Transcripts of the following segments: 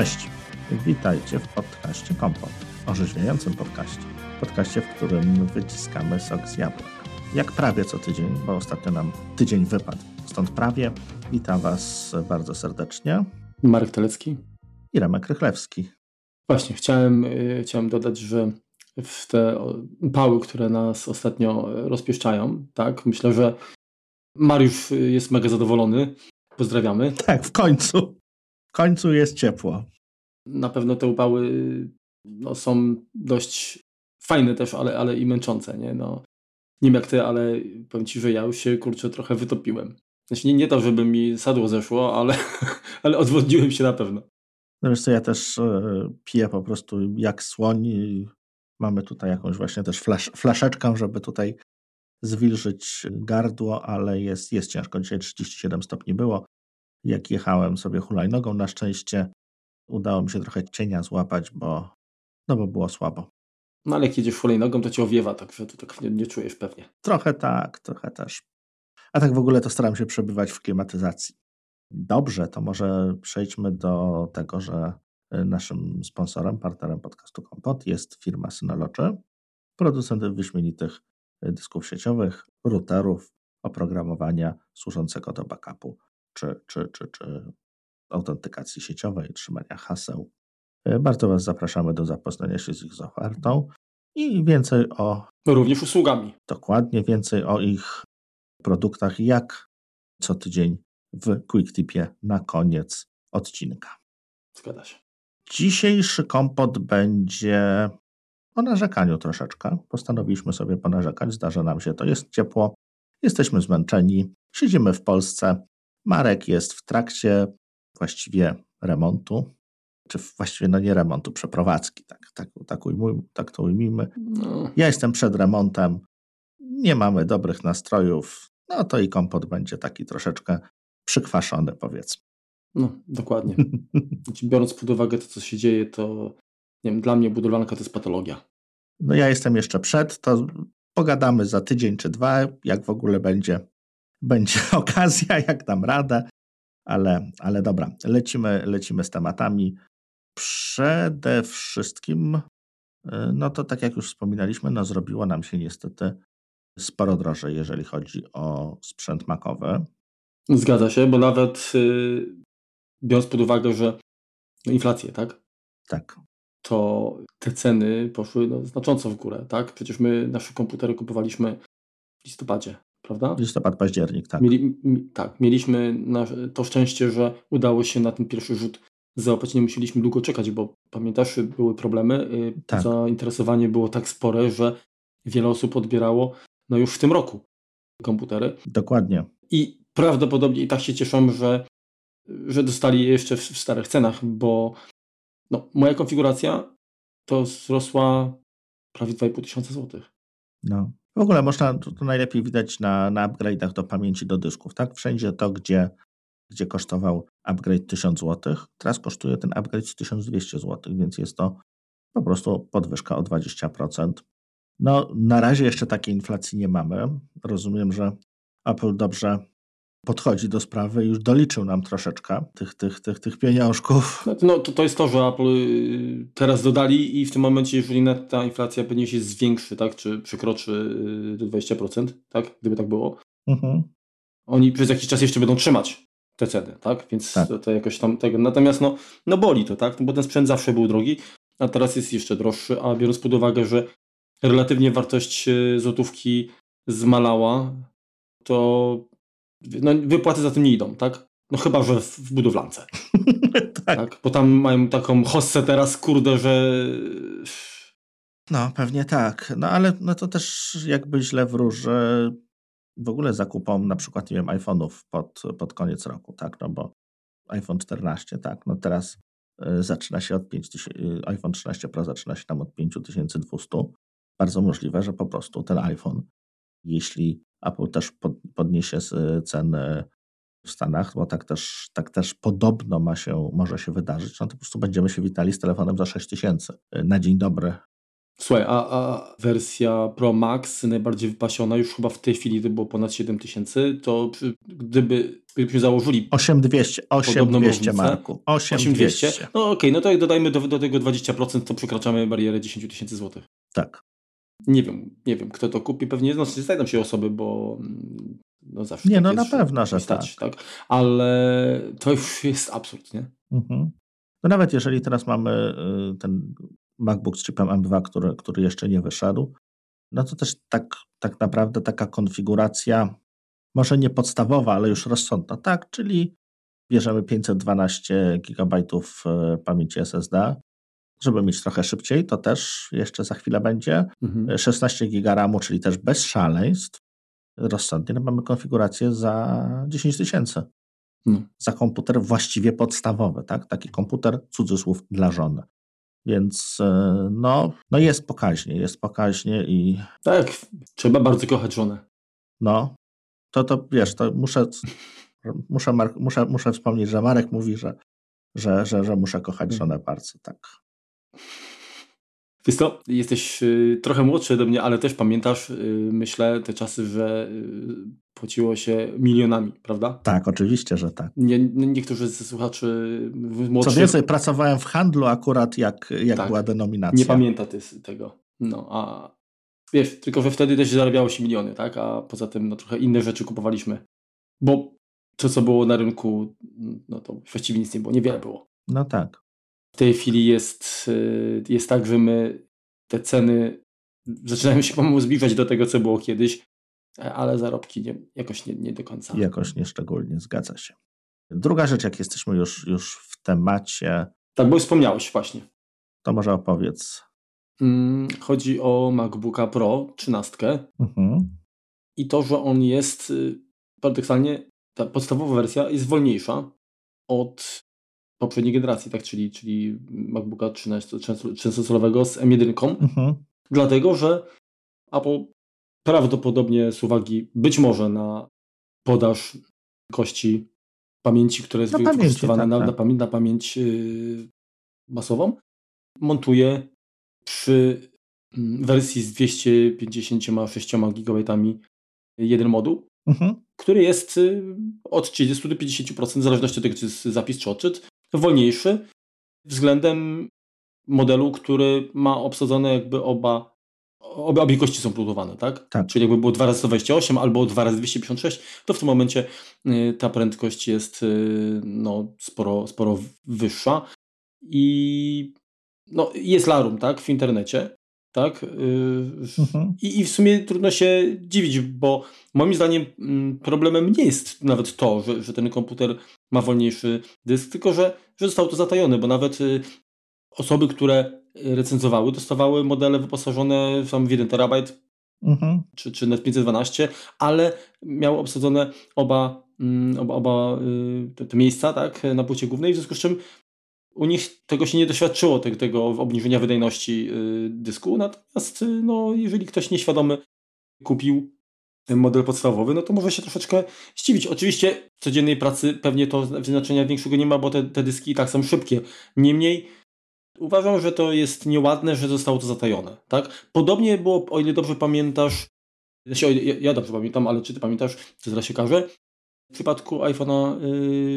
Cześć, witajcie w podcaście Kompot, orzeźwiającym podcaście. Podcaście, w którym wyciskamy sok z jabłek. Jak prawie co tydzień, bo ostatnio nam tydzień wypadł, stąd prawie. Witam Was bardzo serdecznie. Marek Telecki i Remek Rychlewski. Właśnie, chciałem, y, chciałem dodać, że w te pały, które nas ostatnio rozpieszczają, tak, myślę, że Mariusz jest mega zadowolony. Pozdrawiamy. Tak, w końcu. W końcu jest ciepło. Na pewno te upały no, są dość fajne też, ale, ale i męczące. Nie? No, nie wiem jak ty, ale powiem ci, że ja już się kurczę trochę wytopiłem. Znaczy nie, nie to, żeby mi sadło zeszło, ale, ale odwodniłem się na pewno. No wiesz co, ja też e, piję po prostu jak słoń. Mamy tutaj jakąś właśnie też flasz, flaszeczkę, żeby tutaj zwilżyć gardło, ale jest, jest ciężko. Dzisiaj 37 stopni było. Jak jechałem sobie hulajnogą, na szczęście udało mi się trochę cienia złapać, bo, no bo było słabo. No ale jak jedziesz hulajnogą, to cię owiewa, także to tak nie, nie czujesz pewnie. Trochę tak, trochę też. A tak w ogóle to staram się przebywać w klimatyzacji. Dobrze, to może przejdźmy do tego, że y, naszym sponsorem, partnerem podcastu Kompot jest firma Synology, producent wyśmienitych y, dysków sieciowych, routerów, oprogramowania służącego do backupu czy, czy, czy, czy autentykacji sieciowej, trzymania haseł. Y, bardzo Was zapraszamy do zapoznania się z ich ofertą i więcej o. Również usługami. Dokładnie, więcej o ich produktach, jak co tydzień w QuickTipie na koniec odcinka. Zgadza się. Dzisiejszy kompot będzie o narzekaniu troszeczkę. Postanowiliśmy sobie ponarzekać, zdarza nam się to. Jest ciepło, jesteśmy zmęczeni, siedzimy w Polsce. Marek jest w trakcie właściwie remontu, czy właściwie no nie remontu, przeprowadzki, tak, tak, tak, ujmujmy, tak to ujmijmy. No. Ja jestem przed remontem, nie mamy dobrych nastrojów, no to i kompot będzie taki troszeczkę przykwaszone, powiedzmy. No, dokładnie. Znaczy, biorąc pod uwagę to, co się dzieje, to nie wiem, dla mnie budowlanka to jest patologia. No ja jestem jeszcze przed, to pogadamy za tydzień czy dwa, jak w ogóle będzie, będzie okazja, jak dam radę, ale, ale dobra, lecimy, lecimy z tematami. Przede wszystkim, y, no to tak jak już wspominaliśmy, no zrobiło nam się niestety sporo drożej, jeżeli chodzi o sprzęt makowy. Zgadza się, bo nawet yy, biorąc pod uwagę, że inflację, tak? Tak. To te ceny poszły no, znacząco w górę, tak? Przecież my nasze komputery kupowaliśmy w listopadzie, prawda? Listopad, październik, tak. Mieli, mi, tak, mieliśmy to szczęście, że udało się na ten pierwszy rzut załapać. Nie musieliśmy długo czekać, bo pamiętasz, były problemy. Yy, tak. Zainteresowanie było tak spore, że wiele osób odbierało no już w tym roku komputery. Dokładnie. I prawdopodobnie i tak się cieszą, że, że dostali je jeszcze w, w starych cenach, bo no, moja konfiguracja to wzrosła prawie 2,5 tysiąca złotych. No. W ogóle można, to, to najlepiej widać na, na upgrade'ach do pamięci do dysków, tak? Wszędzie to, gdzie, gdzie kosztował upgrade 1000 zł, teraz kosztuje ten upgrade 1200 zł, więc jest to po prostu podwyżka o 20%. No, na razie jeszcze takiej inflacji nie mamy. Rozumiem, że Apple dobrze podchodzi do sprawy i już doliczył nam troszeczkę tych, tych, tych, tych pieniążków. No, no to, to jest to, że Apple y, teraz dodali i w tym momencie, jeżeli ta inflacja pewnie się zwiększy, tak, czy przekroczy 20%, y, tak, gdyby tak było, mhm. oni przez jakiś czas jeszcze będą trzymać te ceny, tak, więc tak. To, to, jakoś tam tego, natomiast no, no boli to, tak, bo ten sprzęt zawsze był drogi, a teraz jest jeszcze droższy, a biorąc pod uwagę, że relatywnie wartość y, złotówki zmalała, to no, wypłaty za tym nie idą, tak? No chyba, że w, budowlance. tak. tak. Bo tam mają taką hossę teraz, kurde, że... No, pewnie tak. No ale no to też jakby źle wróży w ogóle zakupom na przykład, nie wiem, iPhone'ów pod, pod koniec roku, tak? No bo iPhone 14, tak? No teraz y, zaczyna się od 5000, y, iPhone 13 Pro zaczyna się tam od 5200. Bardzo możliwe, że po prostu ten iPhone, jeśli Apple też podniesie ceny w Stanach, bo tak też, tak też podobno ma się, może się wydarzyć, no to po prostu będziemy się witali z telefonem za 6 tysięcy na dzień dobry. Słuchaj, a, a wersja Pro Max najbardziej wypasiona już chyba w tej chwili to było ponad 7000, to gdyby, gdybyśmy założyli 8200, 8200 Marku. 8200. 8200. No okej, okay, no to jak dodajmy do, do tego 20%, to przekraczamy barierę 10 tysięcy złotych. Tak. Nie wiem, nie wiem, kto to kupi. Pewnie no, znajdą się osoby, bo no zawsze. Nie, no na pewno, że stać, tak. tak. Ale to już jest absurd, nie? Mhm. No nawet jeżeli teraz mamy y, ten MacBook z chipem M2, który, który jeszcze nie wyszedł, no to też tak, tak naprawdę taka konfiguracja, może nie podstawowa, ale już rozsądna, tak, czyli bierzemy 512 GB y, pamięci SSD, żeby mieć trochę szybciej, to też jeszcze za chwilę będzie. Mhm. 16 GB RAMu, czyli też bez szaleństw. Rozsądnie no mamy konfigurację za 10 tysięcy. No. Za komputer właściwie podstawowy, tak? Taki komputer, cudzysłów, dla żony. Więc e, no, no jest pokaźnie, jest pokaźnie i... Tak, trzeba bardzo kochać żonę. No, to, to wiesz, to muszę, muszę, muszę, muszę wspomnieć, że Marek mówi, że, że, że, że muszę kochać mm. żonę bardzo, tak. Wiesz co, jesteś y, trochę młodszy ode mnie, ale też pamiętasz, y, myślę, te czasy, że y, płaciło się milionami, prawda? Tak, oczywiście, że tak. Nie, niektórzy ze słuchaczy młodszych... Co więcej, pracowałem w handlu akurat, jak, jak tak, była denominacja. Nie pamięta ty tego. No, a wiesz, tylko że wtedy też zarabiało się miliony, tak? A poza tym no, trochę inne rzeczy kupowaliśmy. Bo to, co było na rynku, no to właściwie nic nie było, niewiele było. No tak w tej chwili jest, y, jest tak, że my te ceny zaczynają się pomału zbliżać do tego, co było kiedyś, ale zarobki nie, jakoś nie, nie do końca. Jakoś nieszczególnie, zgadza się. Druga rzecz, jak jesteśmy już, już w temacie. Tak, bo wspomniałeś właśnie. To może opowiedz. Mm, chodzi o MacBooka Pro 13. Mhm. I to, że on jest y, paradoksalnie, ta podstawowa wersja jest wolniejsza od poprzedniej generacji, tak, czyli, czyli MacBooka 13-calowego z M1, mhm. dlatego że Apple prawdopodobnie z uwagi być może na podaż kości pamięci, która jest wykorzystywana tak, na, tak. na, pamięć, na pamięć yy, masową, montuje przy mm, wersji z 256 GB jeden moduł, mhm. który jest y, od 30 do 50%, w zależności od tego, czy jest zapis czy odczyt, wolniejszy względem modelu, który ma obsadzone jakby oba, obie, obie kości są plutowane, tak? tak? Czyli jakby było 2 razy 128 albo 2 razy 256, to w tym momencie y, ta prędkość jest y, no, sporo, sporo wyższa i no, jest larum, tak, w internecie, tak? Y, mhm. I, I w sumie trudno się dziwić, bo moim zdaniem mm, problemem nie jest nawet to, że, że ten komputer ma wolniejszy dysk, tylko że, że zostało to zatajone, bo nawet y, osoby, które recenzowały, dostawały modele wyposażone w sam 1 terabajt mhm. czy, czy net 512, ale miały obsadzone oba, mm, oba, oba y, te, te, miejsca tak, na płycie głównej, w związku z czym u nich tego się nie doświadczyło, tego, tego obniżenia wydajności y, dysku. Natomiast y, no, jeżeli ktoś nieświadomy kupił model podstawowy, no to może się troszeczkę zdziwić. Oczywiście w codziennej pracy pewnie to znaczenia większego nie ma, bo te, te dyski i tak są szybkie. Niemniej uważam, że to jest nieładne, że zostało to zatajone. Tak? Podobnie było, o ile dobrze pamiętasz, ja, ja dobrze pamiętam, ale czy ty pamiętasz, co zaraz się każe, w przypadku iPhone'a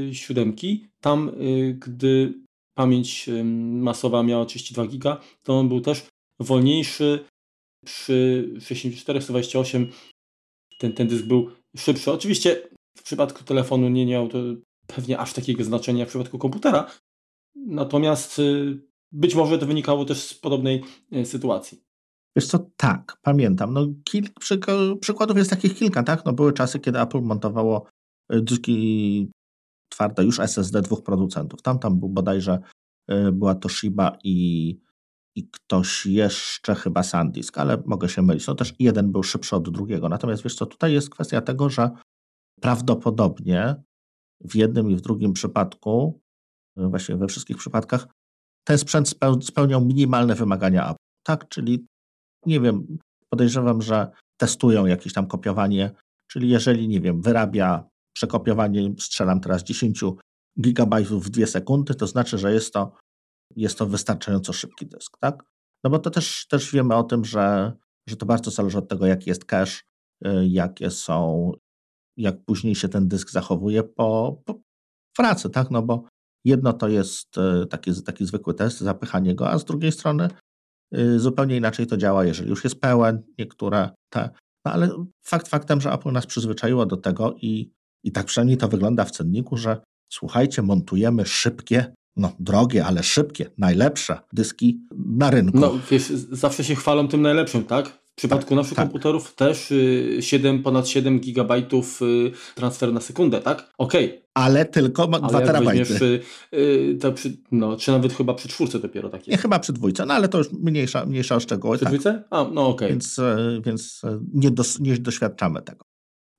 y, 7, tam y, gdy pamięć masowa miała 32 giga, to on był też wolniejszy. Przy 64, 128 ten, ten dysk był szybszy. Oczywiście w przypadku telefonu nie miał to pewnie aż takiego znaczenia w przypadku komputera. Natomiast y, być może to wynikało też z podobnej y, sytuacji. Wiesz co, tak, pamiętam. No, kilk, przykładów jest takich kilka, tak? No, były czasy, kiedy Apple montowało y, dyski twarde już SSD dwóch producentów. Tam tam był bodajże była Toshiba i, i ktoś jeszcze chyba SanDisk, ale mogę się mylić. No też jeden był szybszy od drugiego. Natomiast wiesz co, tutaj jest kwestia tego, że prawdopodobnie w jednym i w drugim przypadku, e, właśnie we wszystkich przypadkach, ten sprzęt spełniał minimalne wymagania Apple. Tak, czyli nie wiem, podejrzewam, że testują jakieś tam kopiowanie, czyli jeżeli, nie wiem, wyrabia przekopiowanie, strzelam teraz 10 gigabajtów w 2 sekundy, to znaczy, że jest to, jest to wystarczająco szybki dysk, tak? No bo to też, też wiemy o tym, że, że to bardzo zależy od tego, jaki jest cache, jakie są, jak później się ten dysk zachowuje po, po pracy, tak? No bo jedno to jest taki, taki zwykły test, zapychanie go, a z drugiej strony zupełnie inaczej to działa, jeżeli już jest pełen, niektóre te. No ale fakt faktem, że Apple nas przyzwyczaiło do tego i, i tak przynajmniej to wygląda w cenniku, że słuchajcie, montujemy szybkie, no drogie, ale szybkie, najlepsze dyski na rynku. No wiesz, zawsze się chwalą tym najlepszym, tak? W przypadku tak, naszych tak. komputerów też 7, y, ponad 7 gigabajtów y, transfer na sekundę, tak? Okej. Okay. Ale tylko ma 2 terabajty. Yy, to przy, no, czy nawet chyba przy czwórce dopiero takie. Nie, chyba przy dwójce, no ale to już mniejsza, mniejsza szczegóły. Przy tak. dwójce? A, no okej. Okay. Więc, e, więc e, nie, dos, nie doświadczamy tego,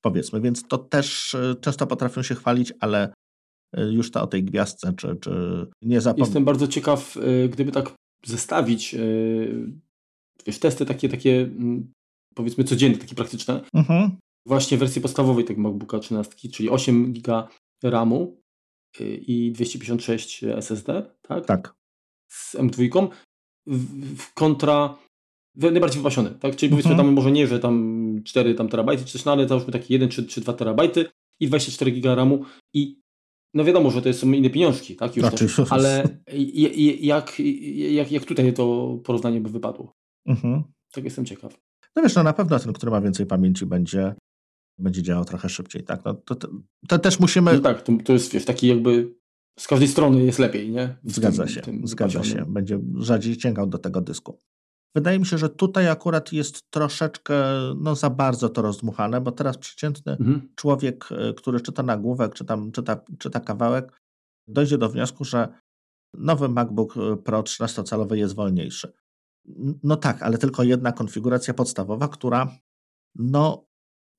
powiedzmy. Więc to też e, często potrafią się chwalić, ale już to o tej gwiazdce, czy, czy nie zapomnę. Jestem bardzo ciekaw, gdyby tak zestawić wiesz, testy takie, takie mm, powiedzmy codzienne, takie praktyczne. Mhm. Właśnie wersji podstawowej tego MacBooka 13, czyli 8 GB RAMu y, i 256 SSD, tak? Tak. Z M2 w kontra najbardziej wypasiony, tak? Czyli powiedzmy mhm. tam może nie, że tam 4 tam terabajty czy coś, no ale załóżmy taki 1 czy, czy 2 terabajty i 24 GB RAMu i no wiadomo, że to są inne pieniążki, tak? Już znaczy, też, ale jak, jak, jak tutaj to porównanie by wypadło? Mhm. Tak jestem ciekaw. No wiesz, no na pewno ten, który ma więcej pamięci będzie, będzie działał trochę szybciej, tak? No to, to, to też musimy... No tak, to, to jest wiesz, taki jakby z każdej strony jest lepiej, nie? W zgadza tym, się, tym zgadza się. Będzie rzadziej sięgał do tego dysku. Wydaje mi się, że tutaj akurat jest troszeczkę no, za bardzo to rozdmuchane, bo teraz przeciętny mhm. człowiek, e, który czyta nagłówek, czy tam czyta, czyta kawałek, dojdzie do wniosku, że nowy MacBook Pro 13-calowy jest wolniejszy. No tak, ale tylko jedna konfiguracja podstawowa, która no,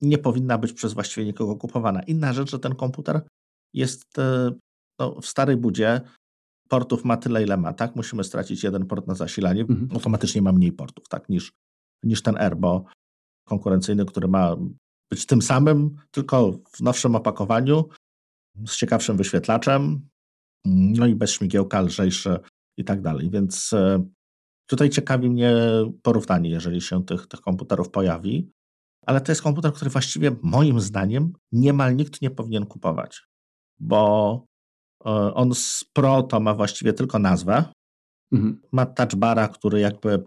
nie powinna być przez właściwie nikogo kupowana. Inna rzecz, że ten komputer jest e, no, w starej budzie, portów ma tyle, ile ma, tak? Musimy stracić jeden port na zasilanie, mhm. automatycznie ma mniej portów, tak, niż, niż ten R, bo konkurencyjny, który ma być tym samym, tylko w nowszym opakowaniu, z ciekawszym wyświetlaczem, no i bez śmigiełka, lżejszy i tak dalej. Więc e, Tutaj ciekawi mnie porównanie, jeżeli się tych, tych komputerów pojawi, ale to jest komputer, który właściwie moim zdaniem niemal nikt nie powinien kupować, bo on z Pro to ma właściwie tylko nazwę. Mhm. Ma touchbara, który jakby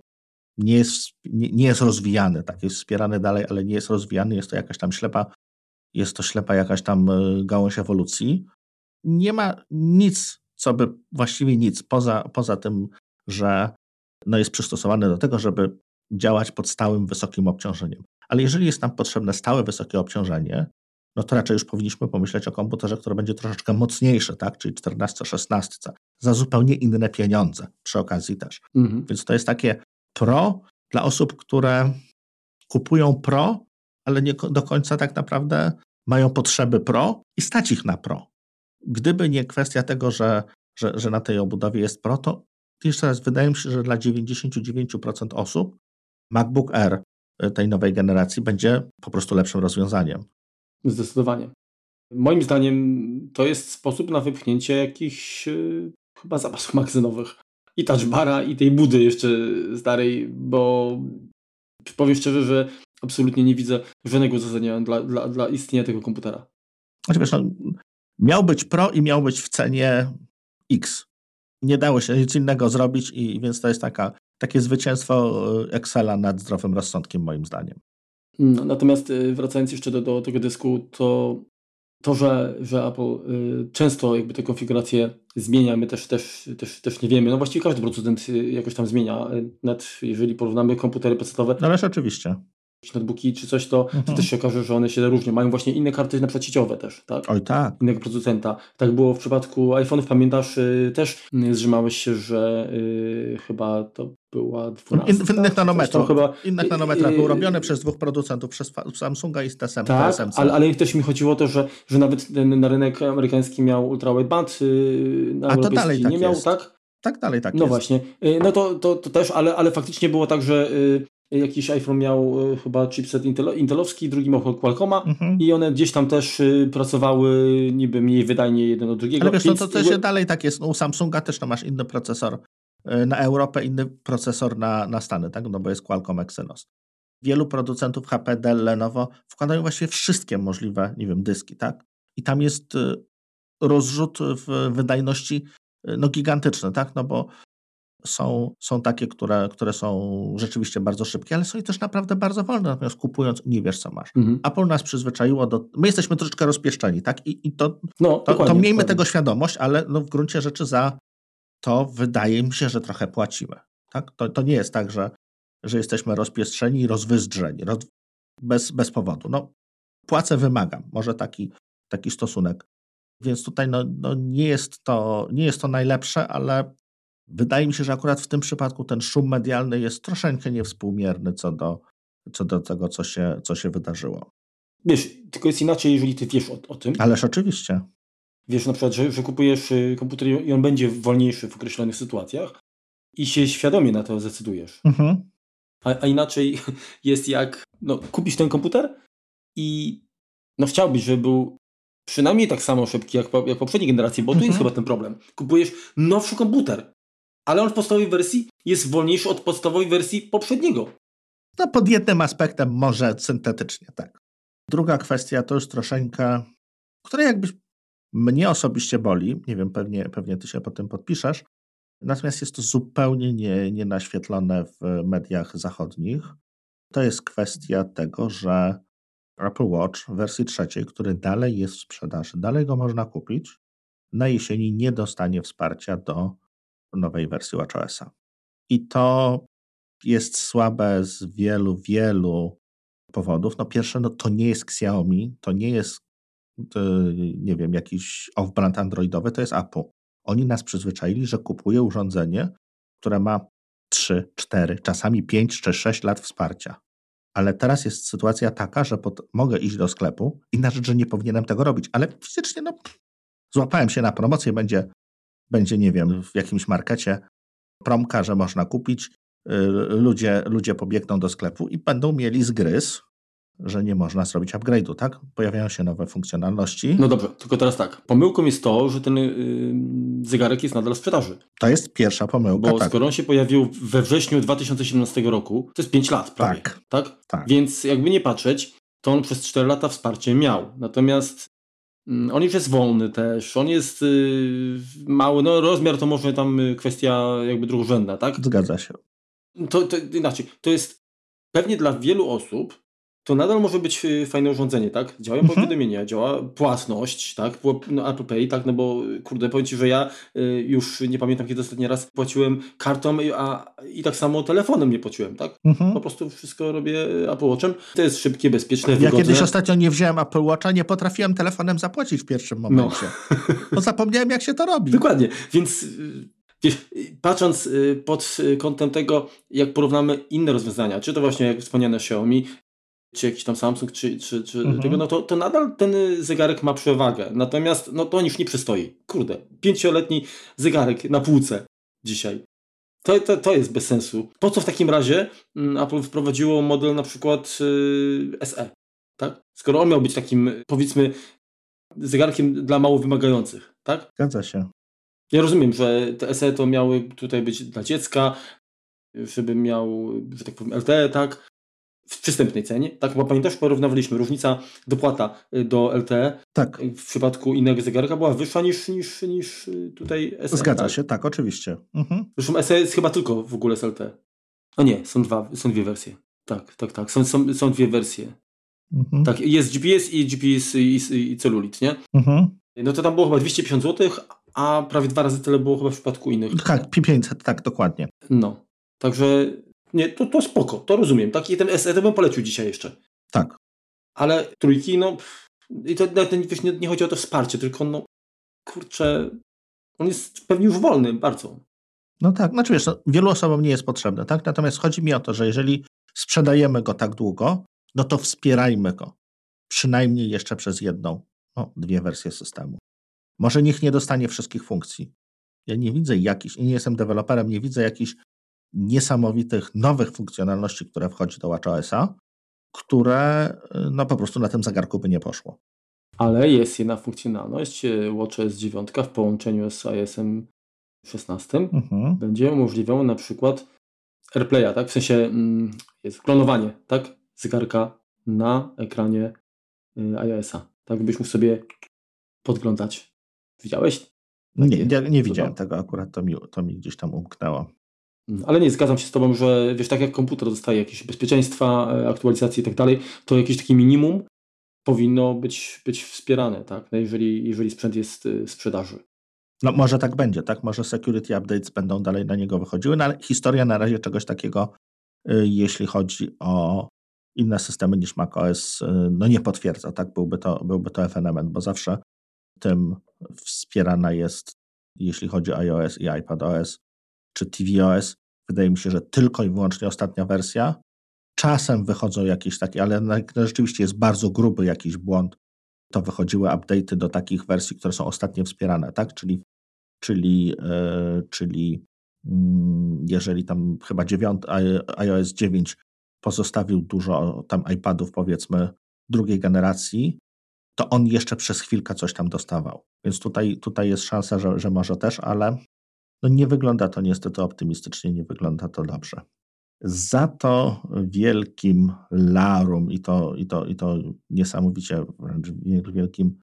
nie jest, nie, nie, jest rozwijany, tak jest wspierany dalej, ale nie jest rozwijany, jest to jakaś tam ślepa, jest to ślepa jakaś tam e, gałąź ewolucji. Nie ma nic, co by, właściwie nic, poza, poza tym, że no jest przystosowany do tego, żeby działać pod stałym wysokim obciążeniem. Ale jeżeli jest nam potrzebne stałe wysokie obciążenie, no to raczej już powinniśmy pomyśleć o komputerze, który będzie troszeczkę mocniejszy, tak? czyli 14-16, za zupełnie inne pieniądze przy okazji też. Mhm. Więc to jest takie pro dla osób, które kupują pro, ale nie do końca tak naprawdę mają potrzeby pro i stać ich na pro. Gdyby nie kwestia tego, że, że, że na tej obudowie jest pro, to jeszcze raz, wydaje mi się, że dla 99% osób MacBook Air e, tej nowej generacji będzie po prostu lepszym rozwiązaniem. Zdecydowanie. Moim zdaniem to jest sposób na wypchnięcie jakichś yy, chyba zapasów magazynowych. I touchbara, i tej budy jeszcze starej, bo powiem szczerze, że absolutnie nie widzę żadnego uzasadnienia dla, dla, dla istnienia tego komputera. Znaczy wiesz, no, miał być Pro i miał być w cenie X nie dało się nic innego zrobić i więc to jest taka, takie zwycięstwo e, Excela nad zdrowym rozsądkiem moim zdaniem. No, natomiast e, wracając jeszcze do, do tego dysku, to to, że, że Apple y, często jakby te konfiguracje zmienia, my też, też, też, też nie wiemy. No właściwie każdy producent jakoś tam zmienia, nawet jeżeli porównamy komputery PC-owe. Ależ oczywiście notebooki czy coś, to, mhm. to też się okaże, że one się różnią. Mają właśnie inne karty na przykład sieciowe też, tak? Oj tak. Innego producenta. Tak było w przypadku iPhone'ów, pamiętasz, y, też zrzymałeś się, że y, chyba to była 12. In, w innych nanometrach. Chyba, innych nanometrach był robiony przez dwóch producentów, przez Samsunga i TSM, tak, TSMC. Ale, ale też mi chodziło o to, że, że nawet ten, na rynek amerykański miał ultra wideband, yy, na A to dalej tak nie miał, tak? Tak dalej, tak No jest. właśnie. Y, no to, to, to też, ale, ale faktycznie było tak, że jakiś iPhone miał e, chyba chipset Intel, Intelowski, drugi miał Qualcomma mhm. i one gdzieś tam też y, pracowały niby mniej wydajnie jeden od drugiego. Ale wiesz, no to też dalej tak jest. No, u Samsunga też to masz inny procesor y, na Europę, inny procesor na, na Stany, tak? no bo jest Qualcomm Exynos. Wielu producentów HP, Dell, Lenovo wkładają właściwie wszystkie możliwe, nie wiem, dyski, tak? I tam jest y, rozrzut w wydajności no gigantyczny, tak? No bo są, są takie, które, które są rzeczywiście bardzo szybkie, ale są i też naprawdę bardzo wolne. Natomiast kupując, nie wiesz, co masz. Mhm. Apple nas przyzwyczaiło do. My jesteśmy troszeczkę rozpieszczeni, tak? I, i to, no, to, to miejmy dokładnie. tego świadomość, ale no w gruncie rzeczy za to wydaje mi się, że trochę płacimy. Tak? To, to nie jest tak, że, że jesteśmy rozpieszczeni i rozwyzdrzeni roz, bez, bez powodu. No, płacę wymagam. Może taki, taki stosunek. Więc tutaj no, no nie, jest to, nie jest to najlepsze, ale Wydaje mi się, że akurat w tym przypadku ten szum medialny jest troszeczkę niewspółmierny co do, co do tego, co się, co się wydarzyło. Wiesz, tylko jest inaczej, jeżeli ty wiesz o, o tym. Ależ oczywiście. Wiesz na przykład, że, że kupujesz y, komputer i on będzie wolniejszy w określonych sytuacjach i się świadomie na to zdecydujesz. Mhm. A, a, inaczej jest jak no, kupisz ten komputer i no chciałbyś, żeby był przynajmniej tak samo szybki jak, jak poprzedniej generacji, bo mhm. tu jest chyba ten problem. Kupujesz nowszy komputer, ale on w podstawowej wersji jest wolniejszy od podstawowej wersji poprzedniego. No pod jednym aspektem może syntetycznie, tak. Druga kwestia to już troszeczkę, która jakby mnie osobiście boli, nie wiem, pewnie, pewnie ty się po tym podpiszesz, natomiast jest to zupełnie nie, nienaświetlone w mediach zachodnich. To jest kwestia tego, że Apple Watch w wersji trzeciej, który dalej jest w sprzedaży, dalej go można kupić, na jesieni nie dostanie wsparcia do nowej wersji WatchOSa. I to jest słabe z wielu, wielu powodów. No pierwsze, no to nie jest Xiaomi, to nie jest, to, nie wiem, jakiś off-brand androidowy, to jest Apple. Oni nas przyzwyczaili, że kupuje urządzenie, które ma 3, 4, czasami 5 czy 6 lat wsparcia. Ale teraz jest sytuacja taka, że pod, mogę iść do sklepu i na rzecz, że nie powinienem tego robić, ale fizycznie no, złapałem się na promocję, będzie będzie, nie wiem, w jakimś markecie promka, że można kupić, y, ludzie, ludzie pobiegną do sklepu i będą mieli zgryz, że nie można zrobić upgrade'u, tak? Pojawiają się nowe funkcjonalności. No dobrze, tylko teraz tak. Pomyłką jest to, że ten yy, zegarek jest nadal w sprzedaży. To jest pierwsza pomyłka, Bo tak. skoro on się pojawił we wrześniu 2017 roku, to jest 5 lat prawie, tak. tak? tak? Więc jakby nie patrzeć, to on przez 4 lata wsparcie miał. Natomiast on już jest wolny też, on jest yy, mały, no rozmiar to może tam y, kwestia jakby drugorzędna, tak? Zgadza się. To, to inaczej, to jest pewnie dla wielu osób to nadal może być y, fajne urządzenie, tak? Działają mhm. powiadomienia, działa płatność, tak? No, Apple Pay, tak? No bo kurde, powiem Ci, że ja y, już nie pamiętam kiedy ostatni raz płaciłem kartą, a i tak samo telefonem nie płaciłem, tak? Mhm. Po prostu wszystko robię Apple Watchem. To jest szybkie, bezpieczne, wygodne. Ja kiedyś ostatnio nie wziąłem Apple Watcha, nie potrafiłem telefonem zapłacić w pierwszym no. momencie. No. bo zapomniałem jak się to robi. Dokładnie, więc... Y, patrząc pod kątem tego, jak porównamy inne rozwiązania, czy to właśnie jak wspomniane Xiaomi, czy jakiś tam Samsung, czy, czy, czy mhm. tego, no to, to nadal ten zegarek ma przewagę. Natomiast no to on już nie przystoi. Kurde, pięcioletni zegarek na półce dzisiaj. To, to, to jest bez sensu. Po co w takim razie mm, Apple wprowadziło model na przykład yy, SE? Tak? Skoro on miał być takim, powiedzmy, zegarkiem dla mało wymagających, tak? Zgadza się. Ja rozumiem, że te SE to miały tutaj być dla dziecka, żeby miał, że tak powiem, LTE, tak? W przystępnej cenie. Tak, bo pamiętasz, porównywaliśmy, różnica dopłata y, do LTE tak. w przypadku innego zegarka była wyższa niż, niż, niż y, tutaj SE. Zgadza tak? się, tak, oczywiście. Mhm. Zresztą SE jest chyba tylko w ogóle z LTE. O nie, są, dwa, są dwie wersje. Tak, tak, tak, są, są, są dwie wersje. Mhm. Tak, jest GPS i GPS i, i, i celulit, nie? Mhm. No to tam było chyba 250 zł, a prawie dwa razy tyle było chyba w przypadku innych. Tak, 500, tak, dokładnie. No, także nie, to, to spoko, to rozumiem. Taki ten SE to bym polecił dzisiaj jeszcze. Tak. Ale trójki, no i to nie, nie chodzi o to wsparcie, tylko no kurczę, on jest pewnie już wolny bardzo. No tak, znaczy wiesz, no, wielu osobom nie jest potrzebne, tak? Natomiast chodzi mi o to, że jeżeli sprzedajemy go tak długo, no to wspierajmy go. Przynajmniej jeszcze przez jedną, no, dwie wersje systemu. Może niech nie dostanie wszystkich funkcji. Ja nie widzę jakichś, nie jestem deweloperem, nie widzę jakichś niesamowitych nowych funkcjonalności, które wchodzi do WatchOS-a, które y, no po prostu na tym zegarku by nie poszło. Ale jest jedna funkcjonalność y, WatchOS 9 w połączeniu z iOS-em 16 mhm. będzie umożliwiało na przykład AirPlaya, tak? W sensie mm, jest klonowanie, tak? Zegarka na ekranie y, iOS-a. Tak byś mógł sobie podglądać. Widziałeś? Nie, nie, nie widziałem tego akurat, to mi, to mi gdzieś tam umknęło. Mm, ale nie, zgadzam się z Tobą, że wiesz, tak jak komputer dostaje jakieś bezpieczeństwa, e, aktualizacje i tak dalej, to jakieś takie minimum powinno być, być wspierane, tak? No jeżeli, jeżeli sprzęt jest w y, sprzedaży. No może tak będzie, tak? Może security updates będą dalej na niego wychodziły, no ale historia na razie czegoś takiego, y, jeśli chodzi o inne systemy niż macOS, no nie potwierdza, tak? Byłby to, byłby to ewenement, bo zawsze tym wspierana jest, jeśli chodzi o iOS i iPadOS czy tvOS. Wydaje mi się, że tylko i wyłącznie ostatnia wersja. Czasem wychodzą jakieś takie, ale rzeczywiście jest bardzo gruby jakiś błąd. To wychodziły update'y do takich wersji, które są ostatnio wspierane, tak? Czyli, czyli, yy, czyli yy, jeżeli tam chyba 9, iOS 9 pozostawił dużo tam iPadów, powiedzmy, drugiej generacji, to on jeszcze przez chwilkę coś tam dostawał. Więc tutaj, tutaj jest szansa, że, że może też, ale no nie wygląda to niestety optymistycznie, nie wygląda to dobrze. Za to wielkim larum i to, i to, i to niesamowicie wręcz wielkim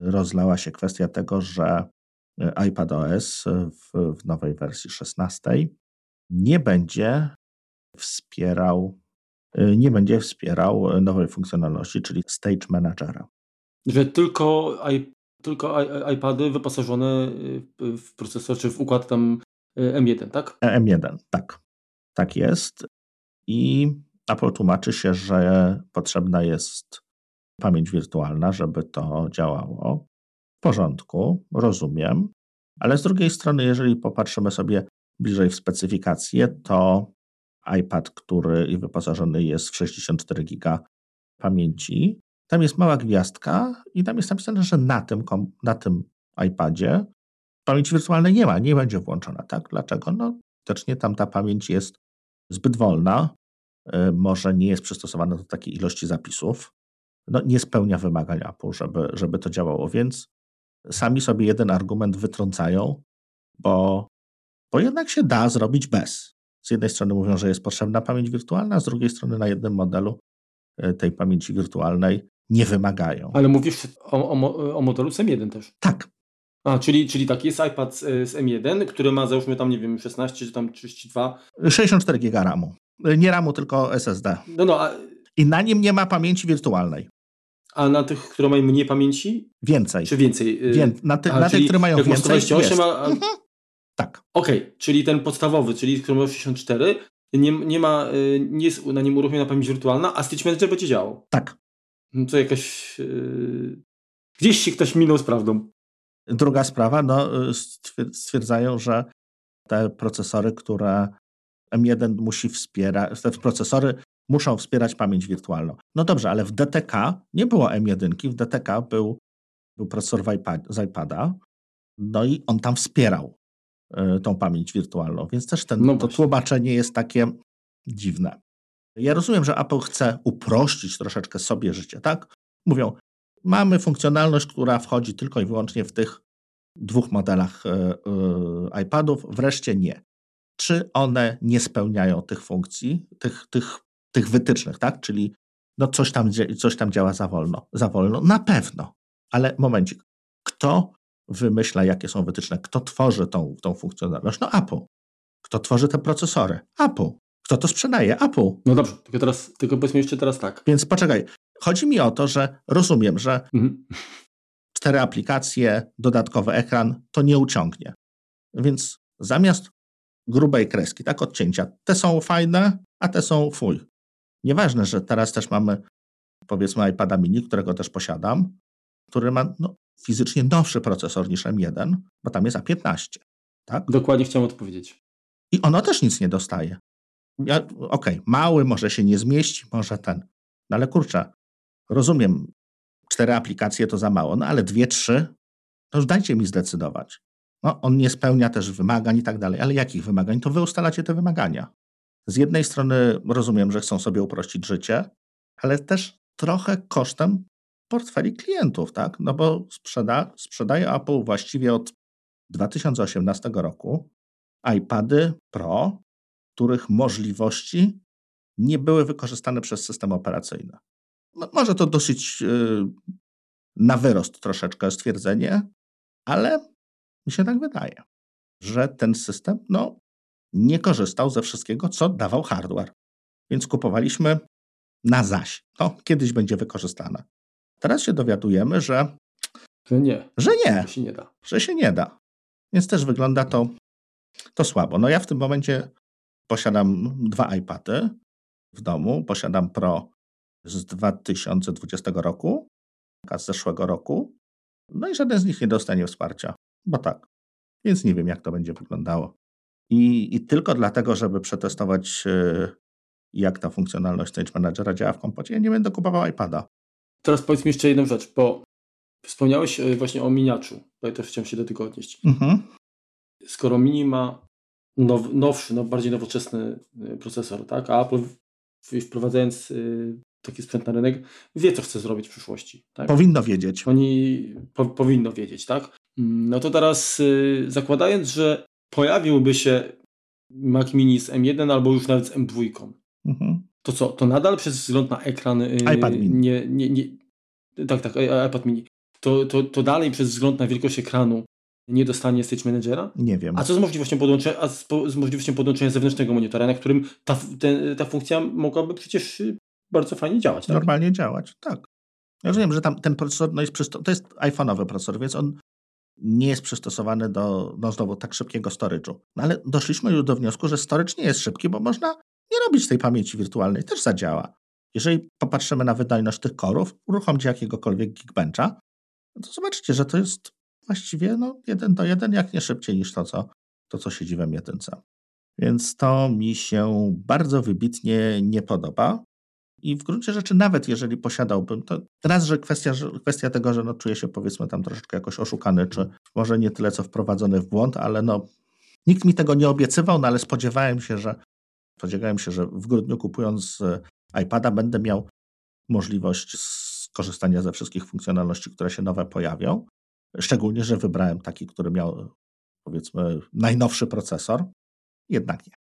rozlała się kwestia tego, że iPadOS w, w nowej wersji 16 nie będzie wspierał nie będzie wspierał nowej funkcjonalności, czyli Stage Managera. Że tylko, tylko iPady wyposażone w procesor, czy w układ tam e, M1, tak? E, M1, tak. Tak jest. I Apple tłumaczy się, że potrzebna jest pamięć wirtualna, żeby to działało. W porządku, rozumiem. Ale z drugiej strony, jeżeli popatrzymy sobie bliżej w specyfikację, to iPad, który wyposażony jest w 64 GB pamięci, tam jest mała gwiazdka i tam jest napisane, że na tym, na tym iPadzie pamięci wirtualnej nie ma, nie będzie włączona. Tak? Dlaczego? No, widocznie tam ta pamięć jest zbyt wolna, y, może nie jest przystosowana do takiej ilości zapisów, no, nie spełnia wymagań Apple, żeby, żeby to działało, więc sami sobie jeden argument wytrącają, bo, bo jednak się da zrobić bez. Z jednej strony mówią, że jest potrzebna pamięć wirtualna, z drugiej strony na jednym modelu y, tej pamięci wirtualnej nie wymagają. Ale mówisz o, o, o modelu z M1 też? Tak. A, czyli, czyli tak, jest iPad z, z M1, który ma załóżmy tam, nie wiem, 16 czy tam 32. 64 GB RAMu. Nie RAMu, tylko SSD. No, no, a... I na nim nie ma pamięci wirtualnej. A na tych, które mają mniej pamięci? Więcej. Czy więcej? Y, Wię na, ty, a, na tych, które mają więcej, 128, a. Mhm. Tak. Okej, okay, czyli ten podstawowy, czyli który ma 64, nie, nie ma, y, nie jest na nim uruchomiona pamięć wirtualna, a Stitch Manager będzie działał. Tak. No to jakaś... Yy... Gdzieś się ktoś minął z prawdą. Druga sprawa, no, y, stwierdzają, że te procesory, które M1 musi wspierać, te procesory muszą wspierać pamięć wirtualną. No dobrze, ale w DTK nie było M1, w DTK był, był procesor z iPada, no i on tam wspierał y, tą pamięć wirtualną, więc też ten, no to tłumaczenie jest takie dziwne. Ja rozumiem, że Apple chce uprościć troszeczkę sobie życie, tak? Mówią, mamy funkcjonalność, która wchodzi tylko i wyłącznie w tych dwóch modelach e, e, iPadów, wreszcie nie. Czy one nie spełniają tych funkcji, tych, tych, tych wytycznych, tak? Czyli no coś, tam, coś tam działa za wolno. Za wolno? Na pewno. Ale momencik. Kto wymyśla, jakie są wytyczne? Kto tworzy tą, tą funkcjonalność? No Apple. Kto tworzy te procesory? Apple. Kto to sprzedaje? Apple. No dobrze, tylko teraz, tylko powiedzmy jeszcze teraz tak. Więc poczekaj. Chodzi mi o to, że rozumiem, że mhm. cztery aplikacje, dodatkowy ekran to nie uciągnie. Więc zamiast grubej kreski, tak, odcięcia, te są fajne, a te są fuj. Nieważne, że teraz też mamy powiedzmy iPada mini, którego też posiadam, który ma no, fizycznie nowszy procesor niż M1, bo tam jest A15. Tak? Dokładnie chciałem odpowiedzieć. I ono też nic nie dostaje. Ja, Okej, okay, mały może się nie zmieści, może ten. No ale kurczę, rozumiem, cztery aplikacje to za mało, no ale dwie, trzy, to już dajcie mi zdecydować. No, on nie spełnia też wymagań i tak dalej, ale jakich wymagań? To wy ustalacie te wymagania. Z jednej strony rozumiem, że chcą sobie uprościć życie, ale też trochę kosztem portfeli klientów, tak? No bo sprzeda, sprzedaje Apple właściwie od 2018 roku iPady Pro, których możliwości nie były wykorzystane przez system operacyjny. No, może to dosyć yy, na wyrost troszeczkę stwierdzenie, ale mi się tak wydaje, że ten system no, nie korzystał ze wszystkiego, co dawał hardware. Więc kupowaliśmy na zaś. No, kiedyś będzie wykorzystane. Teraz się dowiadujemy, że. Że nie. Że nie. Że się nie da. Że się nie da. Więc też wygląda to, to słabo. No ja w tym momencie posiadam dwa iPady w domu. Posiadam Pro z 2020 roku, a z zeszłego roku. No i żaden z nich nie dostanie wsparcia, bo tak. Więc nie wiem, jak to będzie wyglądało. I, i tylko dlatego, żeby przetestować, e, jak ta funkcjonalność Stage Managera działa w kompocie, ja nie będę kupował iPada. Teraz powiedz mi jeszcze jedną rzecz, bo wspomniałeś e, właśnie o miniaczu. Tutaj też chciałem się do tego odnieść. Mhm. Skoro mini ma now, nowszy, no bardziej nowoczesny e, procesor, tak? A Apple wprowadzając taki sprzęt na rynek, wie, co chce zrobić w przyszłości. Tak? Powinno wiedzieć. Oni po, powinno wiedzieć, tak? Mm, no to teraz y, zakładając, że pojawiłby się Mac Mini z M1 albo już nawet z M2, mhm. to co, to nadal przez wzgląd na ekran y, iPad mini. Nie, nie, nie, tak, tak, iPad mini. To, to, to dalej przez wzgląd na wielkość ekranu nie dostanie Stage Managera? Nie wiem. A co z możliwością podłączenia, a z, z możliwością podłączenia zewnętrznego monitora, na którym ta, ten, ta funkcja mogłaby przecież y, bardzo fajnie działać. Tak? Normalnie działać, tak. Ja rozumiem, że tam ten procesor no jest to jest iPhone'owy procesor, więc on nie jest przystosowany do no znowu tak szybkiego storage'u. No ale doszliśmy już do wniosku, że storage nie jest szybki, bo można nie robić tej pamięci wirtualnej, też zadziała. Jeżeli popatrzymy na wydajność tych korów, uruchomcie jakiegokolwiek Geekbencha, no to zobaczycie, że to jest właściwie no, jeden do jeden, jak nie szybciej niż to, co, to, co siedzi we jedynce. Więc to mi się bardzo wybitnie nie podoba. I w gruncie rzeczy, nawet jeżeli posiadałbym, to raz, że kwestia, kwestia tego, że no czuję się powiedzmy tam troszeczkę jakoś oszukany, czy może nie tyle co wprowadzony w błąd, ale no nikt mi tego nie obiecywał, no ale spodziewałem się, że spodziewałem się, że w grudniu kupując e, iPada będę miał możliwość skorzystania ze wszystkich funkcjonalności, które się nowe pojawią. Szczególnie, że wybrałem taki, który miał powiedzmy najnowszy procesor. Jednak nie.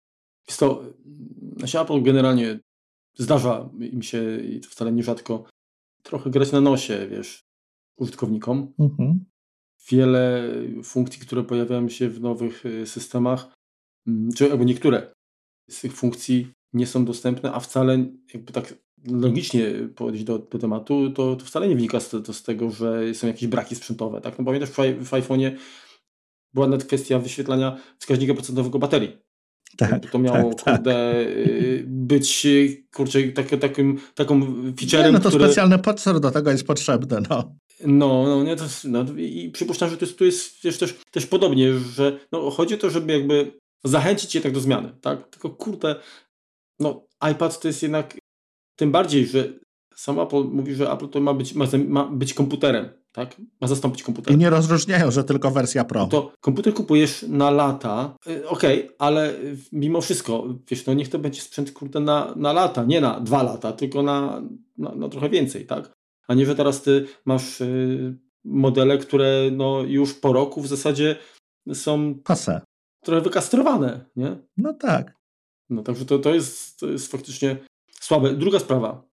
Jest to, znaczy Apple generalnie zdarza im się, i to wcale nierzadko, trochę grać na nosie, wiesz, użytkownikom. Mhm. Wiele funkcji, które pojawiają się w nowych y, systemach, mm, czy albo niektóre z tych funkcji nie są dostępne, a wcale jakby tak logicznie podejść do, do tematu, to, to wcale nie wynika z, to z tego, że są jakieś braki sprzętowe. Tak? No pamiętasz, w, w iPhone'ie była nawet kwestia wyświetlania wskaźnika procentowego baterii. Tak, to miało, tak, tak. kurde, tak. być, kurczę, tak, takim, taką featurem, nie, no to który... specjalny procesor do tego jest potrzebny, no. No, no, nie, to, no i przypuszczam, że to jest, to jest wiesz, też, też podobnie, że no, chodzi o to, żeby jakby zachęcić cię tak do zmiany, tak? Tylko kurde, no iPad to jest jednak, tym bardziej, że sam Apple mówi, że Apple to ma być, ma, ma być komputerem, tak? Ma zastąpić komputer. I nie rozróżniają, że tylko wersja Pro. To komputer kupujesz na lata, y, okej, okay, ale mimo wszystko, wiesz, no niech to będzie sprzęt kurde na, na lata, nie na dwa lata, tylko na, na, na trochę więcej, tak? A nie, że teraz ty masz y, modele, które no już po roku w zasadzie są Pase. trochę wykastrowane, nie? No tak. No także to, to, jest, to jest faktycznie słabe. Druga sprawa,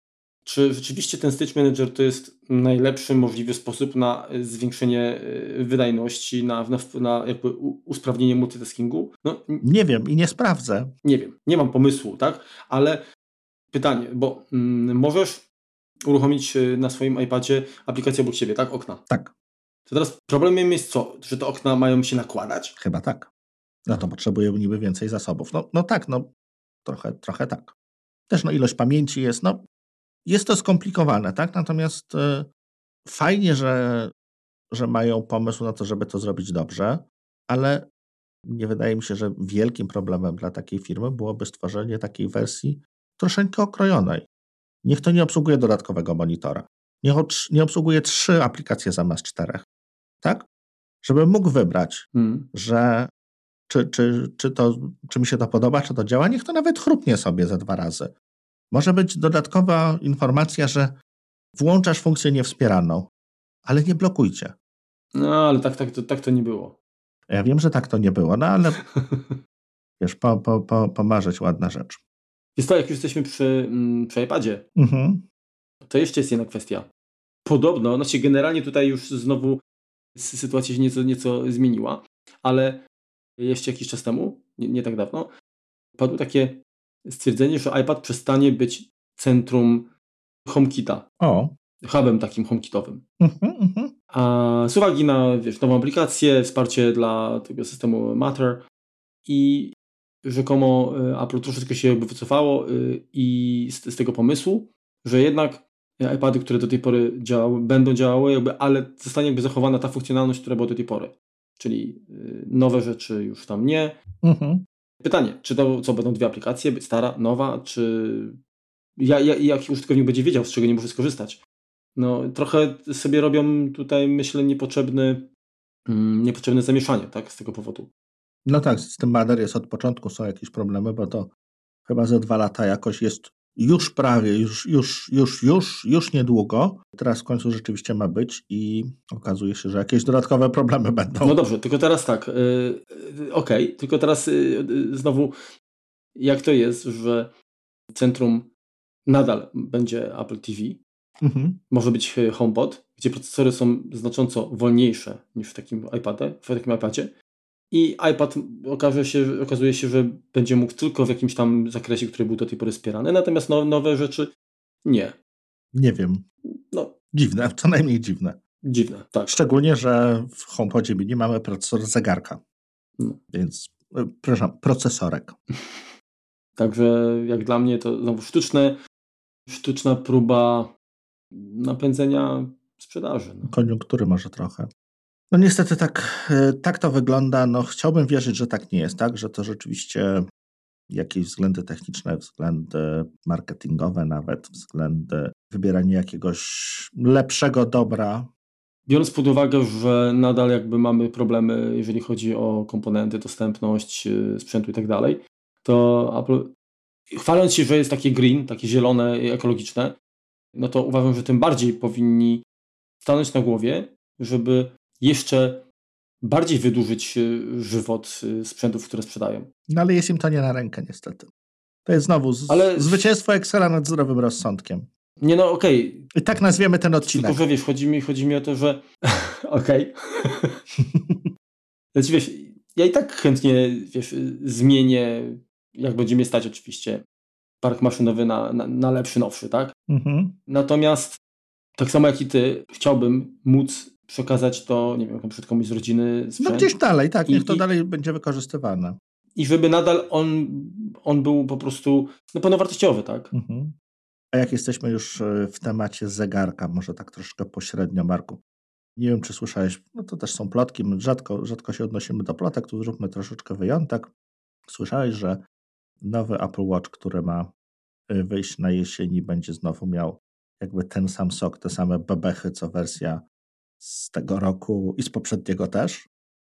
czy rzeczywiście ten Stage Manager to jest najlepszy możliwy sposób na e, zwiększenie e, wydajności, na, na, na jakby usprawnienie multitaskingu? No, nie wiem i nie sprawdzę. Nie wiem, nie mam pomysłu, tak? Ale pytanie, bo mm, możesz uruchomić e, na swoim iPadzie aplikację obok siebie, tak? Okna. Tak. To teraz problemem jest co? Że te okna mają się nakładać? Chyba tak. No to potrzebuje niby więcej zasobów. No, no tak, no trochę, trochę tak. Też no ilość pamięci jest, no jest to skomplikowane, tak? Natomiast y, fajnie, że, że mają pomysł na to, żeby to zrobić dobrze, ale nie wydaje mi się, że wielkim problemem dla takiej firmy byłoby stworzenie takiej wersji troszeczkę okrojonej. Niech to nie obsługuje dodatkowego monitora. Niech nie obsługuje trzy aplikacje zamiast czterech. Tak? Żeby mógł wybrać, hmm. że czy, czy, czy, to, czy mi się to podoba, czy to działa, niech to nawet chrupnie sobie ze dwa razy. Może być dodatkowa informacja, że włączasz funkcję niewspieraną, ale nie blokujcie. No, ale tak, tak, to, tak to nie było. Ja wiem, że tak to nie było, no ale wiesz, po, po, po, pomarzyć ładna rzecz. Jest to, jak już jesteśmy przy, mm, przy iPadzie, mhm. to jeszcze jest jedna kwestia. Podobno, znaczy generalnie tutaj już znowu sytuacja się nieco, nieco zmieniła, ale jeszcze jakiś czas temu, nie, nie tak dawno, padło takie stwierdzenie, że iPad przestanie być centrum HomeKita. O. Hubem takim HomeKitowym. Mhm, mhm. A z uwagi na wiesz, nową aplikację, wsparcie dla tego systemu Matter i rzekomo y, Apple troszeczkę się jakby wycofało y, i z, z tego pomysłu, że jednak iPady, które do tej pory działały, będą działały, jakby, ale zostanie jakby zachowana ta funkcjonalność, która była do tej pory. Czyli y, nowe rzeczy już tam nie. Mhm. Pytanie, czy to co będą dwie aplikacje, stara, nowa, czy ja, ja, jaki użytkownik będzie wiedział, z czego nie może skorzystać? No, trochę sobie robią tutaj, myślę, niepotrzebny, mm, niepotrzebne zamieszanie, tak, z tego powodu. No tak, z tym Mader jest od początku, są jakieś problemy, bo to chyba ze dwa lata jakoś jest już prawie, już, już, już, już, już niedługo. Teraz w końcu rzeczywiście ma być i okazuje się, że jakieś dodatkowe problemy będą. No dobrze, tylko teraz tak, yy, okej, okay, tylko teraz yy, znowu jak to jest, że centrum nadal będzie Apple TV, mhm. może być HomePod, gdzie procesory są znacząco wolniejsze niż w takim iPadzie, w takim iPadzie, i iPad okaże się, okazuje się, że będzie mógł tylko w jakimś tam zakresie, który był do tej pory wspierany, natomiast no, nowe rzeczy nie. Nie wiem. No. Dziwne, co najmniej dziwne. Dziwne, tak. Szczególnie, że w HomePodzie mini mamy procesor zegarka. No. Więc, e, przepraszam, procesorek. Także jak dla mnie to znowu sztuczne, sztuczna próba napędzenia sprzedaży. No. Koniunktury może trochę. No niestety tak, e, tak to wygląda. No chciałbym wierzyć, że tak nie jest, tak? Że to rzeczywiście jakieś względy techniczne, względy marketingowe, nawet względy wybierania jakiegoś lepszego dobra. Biorąc pod uwagę, że nadal jakby mamy problemy, jeżeli chodzi o komponenty, dostępność e, sprzętu i tak dalej, to Apple, chwaląc się, że jest takie green, takie zielone i ekologiczne, no to uważam, że tym bardziej powinni stanąć na głowie, żeby jeszcze bardziej wydłużyć e, żywot e, sprzętów, które sprzedają. No ale jest im to nie na rękę niestety. To jest znowu z, ale... zwycięstwo Excela nad zdrowym rozsądkiem. Nie no, okej. Okay. I tak nazwiemy ten odcinek. Tylko, że wiesz, chodzi mi, chodzi mi o to, że okej. znaczy wiesz, ja i tak chętnie, wiesz, zmienię, jak będzie mnie stać oczywiście, park maszynowy na, na, na lepszy, nowszy, tak? Mhm. Natomiast tak samo jak i ty, chciałbym móc przekazać to, nie wiem, na przykład komuś z rodziny sprzęt. No gdzieś dalej, tak, niech I, to dalej będzie wykorzystywane. I żeby nadal on, on był po prostu no, pełnowartościowy, tak? Mhm. A jak jesteśmy już e, w temacie zegarka, może tak troszkę pośrednio, Marku. Nie wiem, czy słyszałeś, no to też są plotki, my rzadko, rzadko się odnosimy do plotek, tu zróbmy troszeczkę wyjątek. Słyszałeś, że nowy Apple Watch, który ma e, wyjść na jesieni, będzie znowu miał jakby ten sam sok, te same bebechy, co wersja z tego roku i z poprzedniego też?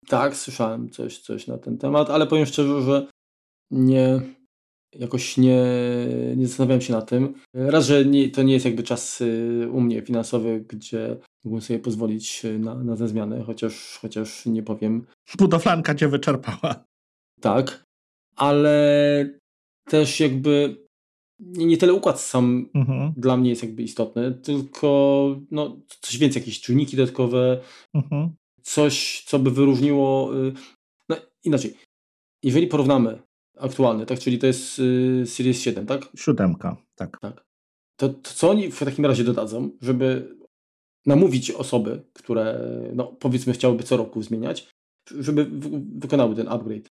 Tak, słyszałem coś, coś na ten temat, ale powiem szczerze, że nie, jakoś nie, nie zastanawiałem się na tym. Raz, że nie, to nie jest jakby czas y, u mnie finansowy, gdzie mógłbym sobie pozwolić na, na te zmiany, chociaż, chociaż nie powiem. Budowlanka cię wyczerpała. Tak, ale też jakby nie, nie tyle układ sam mhm. dla mnie jest jakby istotny, tylko no, coś więcej, jakieś czujniki dodatkowe, mhm. coś, co by wyróżniło. Y, no inaczej, jeżeli porównamy aktualny, tak, czyli to jest y, Series 7, tak? Siódemka, tak. tak. To, to co oni w takim razie dodadzą, żeby namówić osoby, które no, powiedzmy chciałyby co roku zmieniać, żeby wykonały ten upgrade?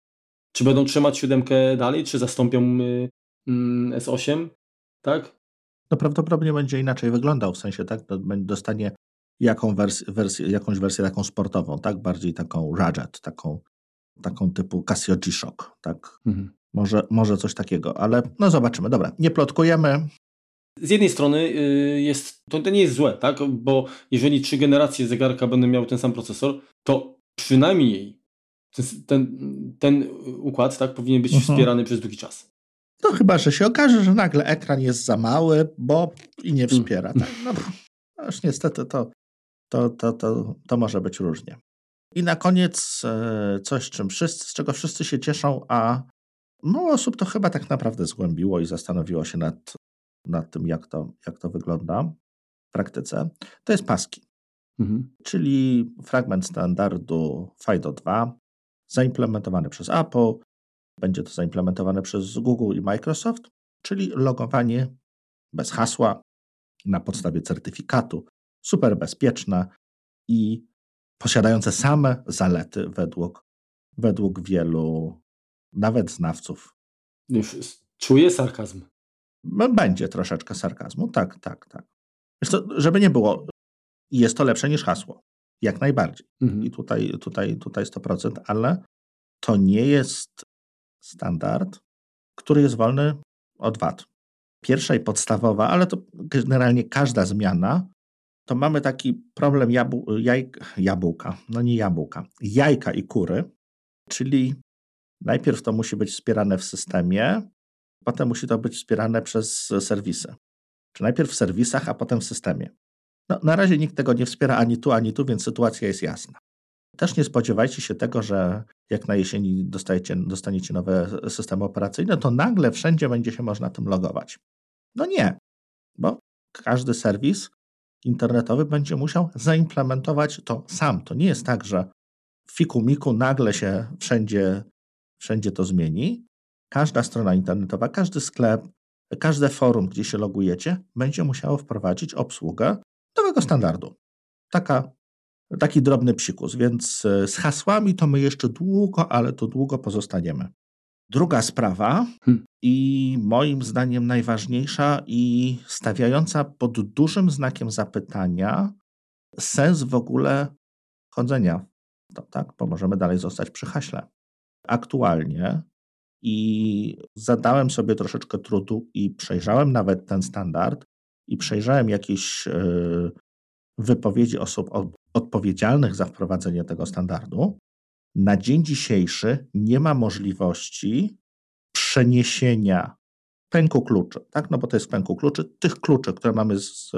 Czy będą trzymać siódemkę dalej, czy zastąpią y, S8, tak? No prawdopodobnie będzie inaczej wyglądał, w sensie tak, dostanie jaką wers wersję, jakąś wersję taką sportową, tak, bardziej taką Rajet, taką, taką typu Casio G-Shock, tak. Mhm. Może, może coś takiego, ale no zobaczymy. Dobra, nie plotkujemy. Z jednej strony y, jest, to, to nie jest złe, tak, bo jeżeli trzy generacje zegarka będą miały ten sam procesor, to przynajmniej ten, ten, ten układ tak, powinien być mhm. wspierany przez długi czas. No chyba, że się okaże, że nagle ekran jest za mały, bo i nie wspiera. Tak? No, no już niestety to, to, to, to, to może być różnie. I na koniec e, coś, czym wszyscy, z czego wszyscy się cieszą, a mało osób to chyba tak naprawdę zgłębiło i zastanowiło się nad, nad tym, jak to, jak to wygląda w praktyce. To jest paski, mhm. czyli fragment standardu FIDO 2, zaimplementowany przez Apple, będzie to zaimplementowane przez Google i Microsoft, czyli logowanie bez hasła na podstawie certyfikatu, super bezpieczne i posiadające same zalety według, według wielu nawet znawców. Już czuję sarkazm. Będzie troszeczkę sarkazmu, tak, tak, tak. To, żeby nie było, jest to lepsze niż hasło. Jak najbardziej. Mhm. I tutaj, tutaj, tutaj 100%, ale to nie jest standard, który jest wolny od wad. Pierwsza i podstawowa, ale to generalnie każda zmiana, to mamy taki problem jabł- jaj- jabłka, no nie jabłka, jajka i kury, czyli najpierw to musi być wspierane w systemie, potem musi to być wspierane przez serwisy. Czy najpierw w serwisach, a potem w systemie. No, na razie nikt tego nie wspiera ani tu, ani tu, więc sytuacja jest jasna. Też nie spodziewajcie się tego, że jak na jesieni dostaniecie nowe systemy operacyjne, to nagle wszędzie będzie się można tym logować. No nie, bo każdy serwis internetowy będzie musiał zaimplementować to sam. To nie jest tak, że w fiku-miku nagle się wszędzie, wszędzie to zmieni. Każda strona internetowa, każdy sklep, każde forum, gdzie się logujecie, będzie musiało wprowadzić obsługę nowego standardu. Taka taki drobny psikus, więc e, z hasłami to my jeszcze długo, ale to długo pozostaniemy. Druga sprawa hmm. i moim zdaniem najważniejsza i stawiająca pod dużym znakiem zapytania sens w ogóle chodzenia. To, tak, bo możemy dalej zostać przy haśle. Aktualnie i zadałem sobie troszeczkę trudu i przejrzałem nawet ten standard i przejrzałem jakieś yy, wypowiedzi osób odpowiedzialnych za wprowadzenie tego standardu, na dzień dzisiejszy nie ma możliwości przeniesienia pęku kluczy, tak? No bo to jest pęku kluczy, tych kluczy, które mamy z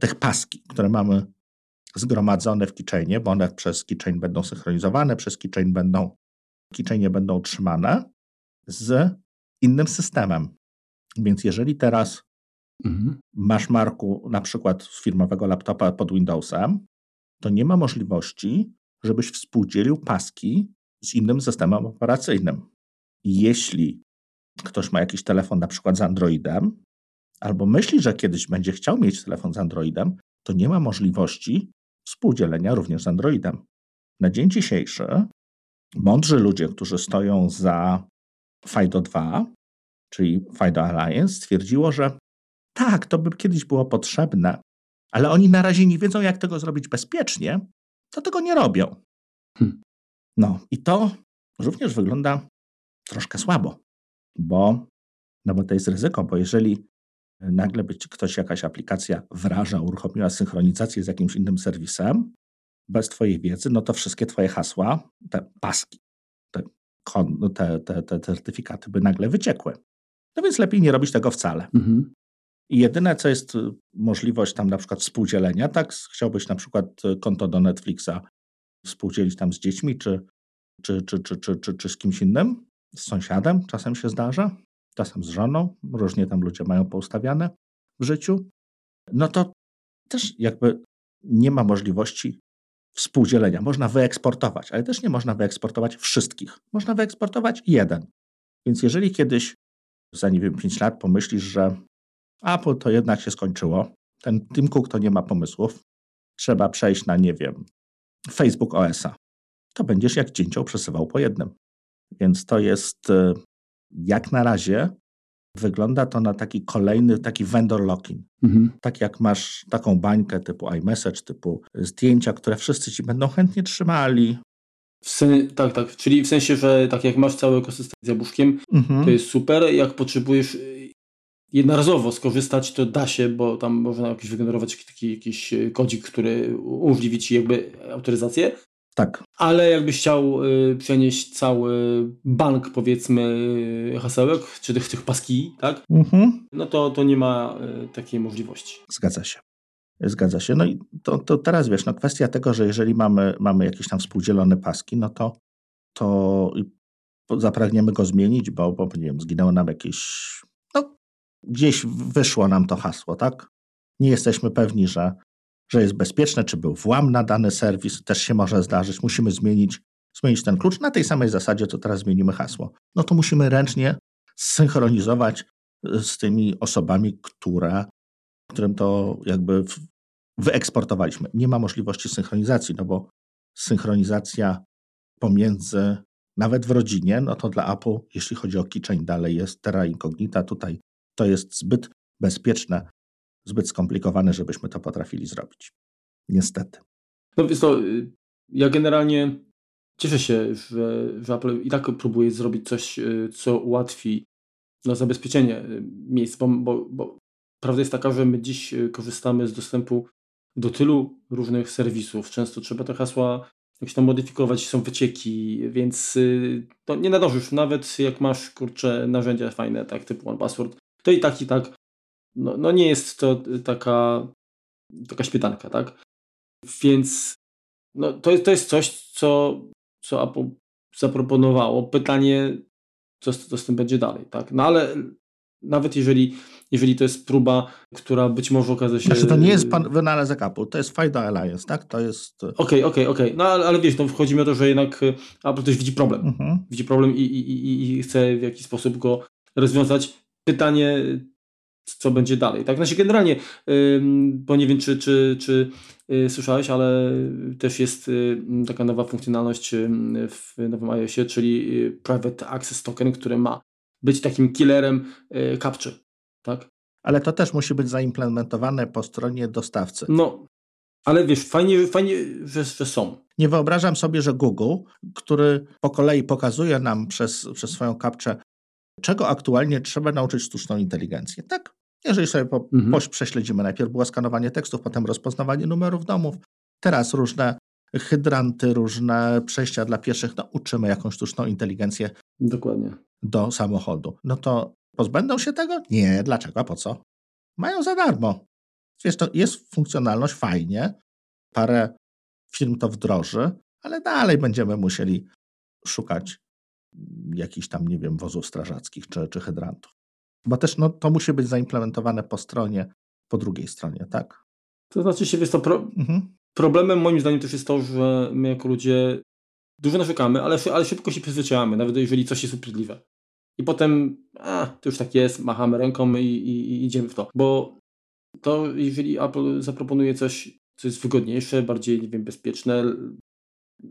tych paski, które mamy zgromadzone w keychainie, bo one przez keychain będą synchronizowane, przez keychain będą keychainie będą trzymane z innym systemem. Więc jeżeli teraz mhm. masz marku na przykład z firmowego laptopa pod Windowsem, to nie ma możliwości, żebyś współdzielił paski z innym systemem operacyjnym. Jeśli ktoś ma jakiś telefon na przykład z Androidem, albo myśli, że kiedyś będzie chciał mieć telefon z Androidem, to nie ma możliwości współdzielenia również z Androidem. Na dzień dzisiejszy mądrzy ludzie, którzy stoją za FIDO 2, czyli FIDO Alliance, stwierdziło, że tak, to by kiedyś było potrzebne, ale oni na razie nie wiedzą, jak tego zrobić bezpiecznie, to tego nie robią. Hmm. No i to również wygląda troszkę słabo, bo, no bo to jest ryzyko, bo jeżeli nagle być ktoś, jakaś aplikacja wraża, uruchomiła synchronizację z jakimś innym serwisem, bez Twojej wiedzy, no to wszystkie Twoje hasła, te paski, te, te, te, te certyfikaty by nagle wyciekły. No więc lepiej nie robić tego wcale. Mhm. I jedyne, co jest y, możliwość tam na przykład współdzielenia, tak? Chciałbyś na przykład y, konto do Netflixa współdzielić tam z dziećmi, czy, czy, czy, czy, czy, czy, czy z kimś innym, z sąsiadem, czasem się zdarza, czasem z żoną, różnie tam ludzie mają poustawiane w życiu, no to też jakby nie ma możliwości współdzielenia. Można wyeksportować, ale też nie można wyeksportować wszystkich. Można wyeksportować jeden. Więc jeżeli kiedyś za nie wiem 5 lat pomyślisz, że Apple to jednak się skończyło. Ten Tim Cook to nie ma pomysłów. Trzeba przejść na, nie wiem, Facebook OS-a. To będziesz jak dzięcioł przesywał po jednym. Więc to jest e, jak na razie wygląda to na taki kolejny, taki vendor locking. Mhm. Tak jak masz taką bańkę typu iMessage, typu zdjęcia, które wszyscy ci będą chętnie trzymali. Sen, tak, tak. Czyli w sensie, że tak jak masz cały ekosystem z jabłuszkiem, mhm. to jest super. Jak potrzebujesz jednorazowo skorzystać, to da się, bo tam można jakiś wygenerować taki jakiś e, kodzik, który umożliwi ci jakby autoryzację. Tak. Ale jakbyś chciał y, przenieść cały bank, powiedzmy, y, hasełek, czy tych, tych paski, tak? Mhm. No to, to nie ma y, takiej możliwości. Zgadza się. Zgadza się. No i to, to teraz wiesz, no kwestia tego, że jeżeli mamy, mamy jakieś tam współdzielone paski, no to, to zapragniemy go zmienić, bo, bo nie wiem, zginęło nam jakieś, gdzieś wyszło nam to hasło, tak? Nie jesteśmy pewni, że, że jest bezpieczne, czy był włam na dany serwis, też się może zdarzyć. Musimy zmienić, zmienić ten klucz na tej samej zasadzie, co teraz zmienimy hasło. No to musimy ręcznie zsynchronizować z tymi osobami, które, którym to jakby wyeksportowaliśmy. Nie ma możliwości synchronizacji, no bo synchronizacja pomiędzy, nawet w rodzinie, no to dla Apple, jeśli chodzi o keychain, dalej jest terra incognita. Tutaj to jest zbyt bezpieczne, zbyt skomplikowane, żebyśmy to potrafili zrobić. Niestety. No więc to, y, ja generalnie cieszę się, że, że Apple i tak próbuje zrobić coś, y, co ułatwi no, zabezpieczenie y, miejsc, bo, bo, bo prawda jest taka, że my dziś korzystamy z dostępu do tylu różnych serwisów. Często trzeba te hasła jakoś tam modyfikować, są wycieki, więc to nie nadążysz. Nawet jak masz, kurcze, narzędzia fajne, tak, typu OnePassword, to i tak, i tak, no, no nie jest to taka, taka śmietanka, tak? Więc no, to, jest, to jest coś, co, co Apple zaproponowało. Pytanie, co, co z tym będzie dalej, tak? No ale nawet jeżeli, jeżeli to jest próba, która być może okaże się... Znaczy to nie jest pan wynalazek Apple, to jest FIDO Alliance, tak? To jest... Okej, okay, okej, okay, okej. Okay. No ale, ale wiesz, no wchodzi mi o to, że jednak Apple też widzi problem. Mhm. Widzi problem i, i, i, i chce w jakiś sposób go rozwiązać. Pytanie, co będzie dalej. Tak, znaczy generalnie, bo nie wiem, czy, czy, czy y, słyszałeś, ale też jest y, taka nowa funkcjonalność w nowym iOSie, czyli y, Private Access Token, który ma być takim killerem capture, tak? Ale to też musi być zaimplementowane po stronie dostawcy. No, ale wiesz, fajnie, fajnie że, że są. Nie wyobrażam sobie, że Google, który po kolei pokazuje nam przez, przez swoją kapczę, czego aktualnie trzeba nauczyć sztuczną inteligencję. Tak? Jeżeli sobie po, mhm. prześledzimy, najpierw było skanowanie tekstów, potem rozpoznawanie numerów domów, teraz różne hydranty, różne przejścia dla pieszych, no uczymy jakąś sztuczną inteligencję Dokładnie. do samochodu. No to pozbędą się tego? Nie, dlaczego, po co? Mają za darmo. Wiesz, to jest funkcjonalność, fajnie, parę firm to wdroży, ale dalej będziemy musieli szukać jakichś tam, nie wiem, wozów strażackich czy, czy hydrantów. Bo też no, to musi być zaimplementowane po stronie, po drugiej stronie, tak? To znaczy się, wiesz, to pro... mhm. problemem moim zdaniem też jest to, że my jako ludzie dużo narzekamy, ale, ale szybko się przyzwyczajamy, nawet jeżeli coś jest upierdliwe. I potem, a, to już tak jest, machamy ręką i, i, i idziemy w to. Bo to jeżeli Apple zaproponuje coś, co jest wygodniejsze, bardziej, nie wiem, bezpieczne,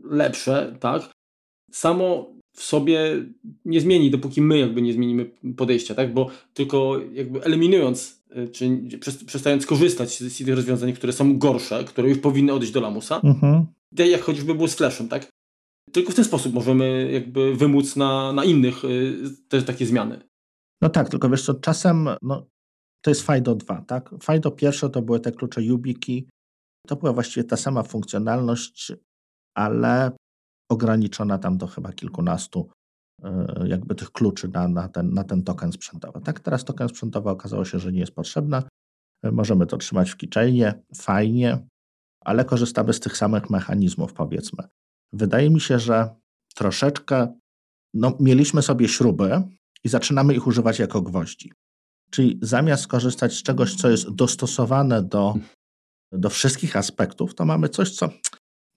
lepsze, tak? Samo w sobie nie zmieni, dopóki my jakby nie zmienimy podejścia, tak? Bo tylko jakby eliminując, y, czy przestając korzystać z tych rozwiązań, które są gorsze, które już powinny odejść do lamusa, mhm. tak jak choćby było z Flashem, tak? Tylko w ten sposób możemy jakby wymóc na, na innych y, te takie zmiany. No tak, tylko wiesz co, czasem no, to jest FIDO 2, tak? FIDO pierwsze to były te klucze YubiKey, to była właściwie ta sama funkcjonalność, ale ograniczona tam do chyba kilkunastu e, jakby tych kluczy na, na, ten, na ten token sprzętowy. Tak, teraz token sprzętowy okazało się, że nie jest potrzebny. E, możemy to trzymać w keychainie, fajnie, ale korzystamy z tych samych mechanizmów, powiedzmy. Wydaje mi się, że troszeczkę no, mieliśmy sobie śruby i zaczynamy ich używać jako gwoździ. Czyli zamiast korzystać z czegoś, co jest dostosowane do, do wszystkich aspektów, to mamy coś, co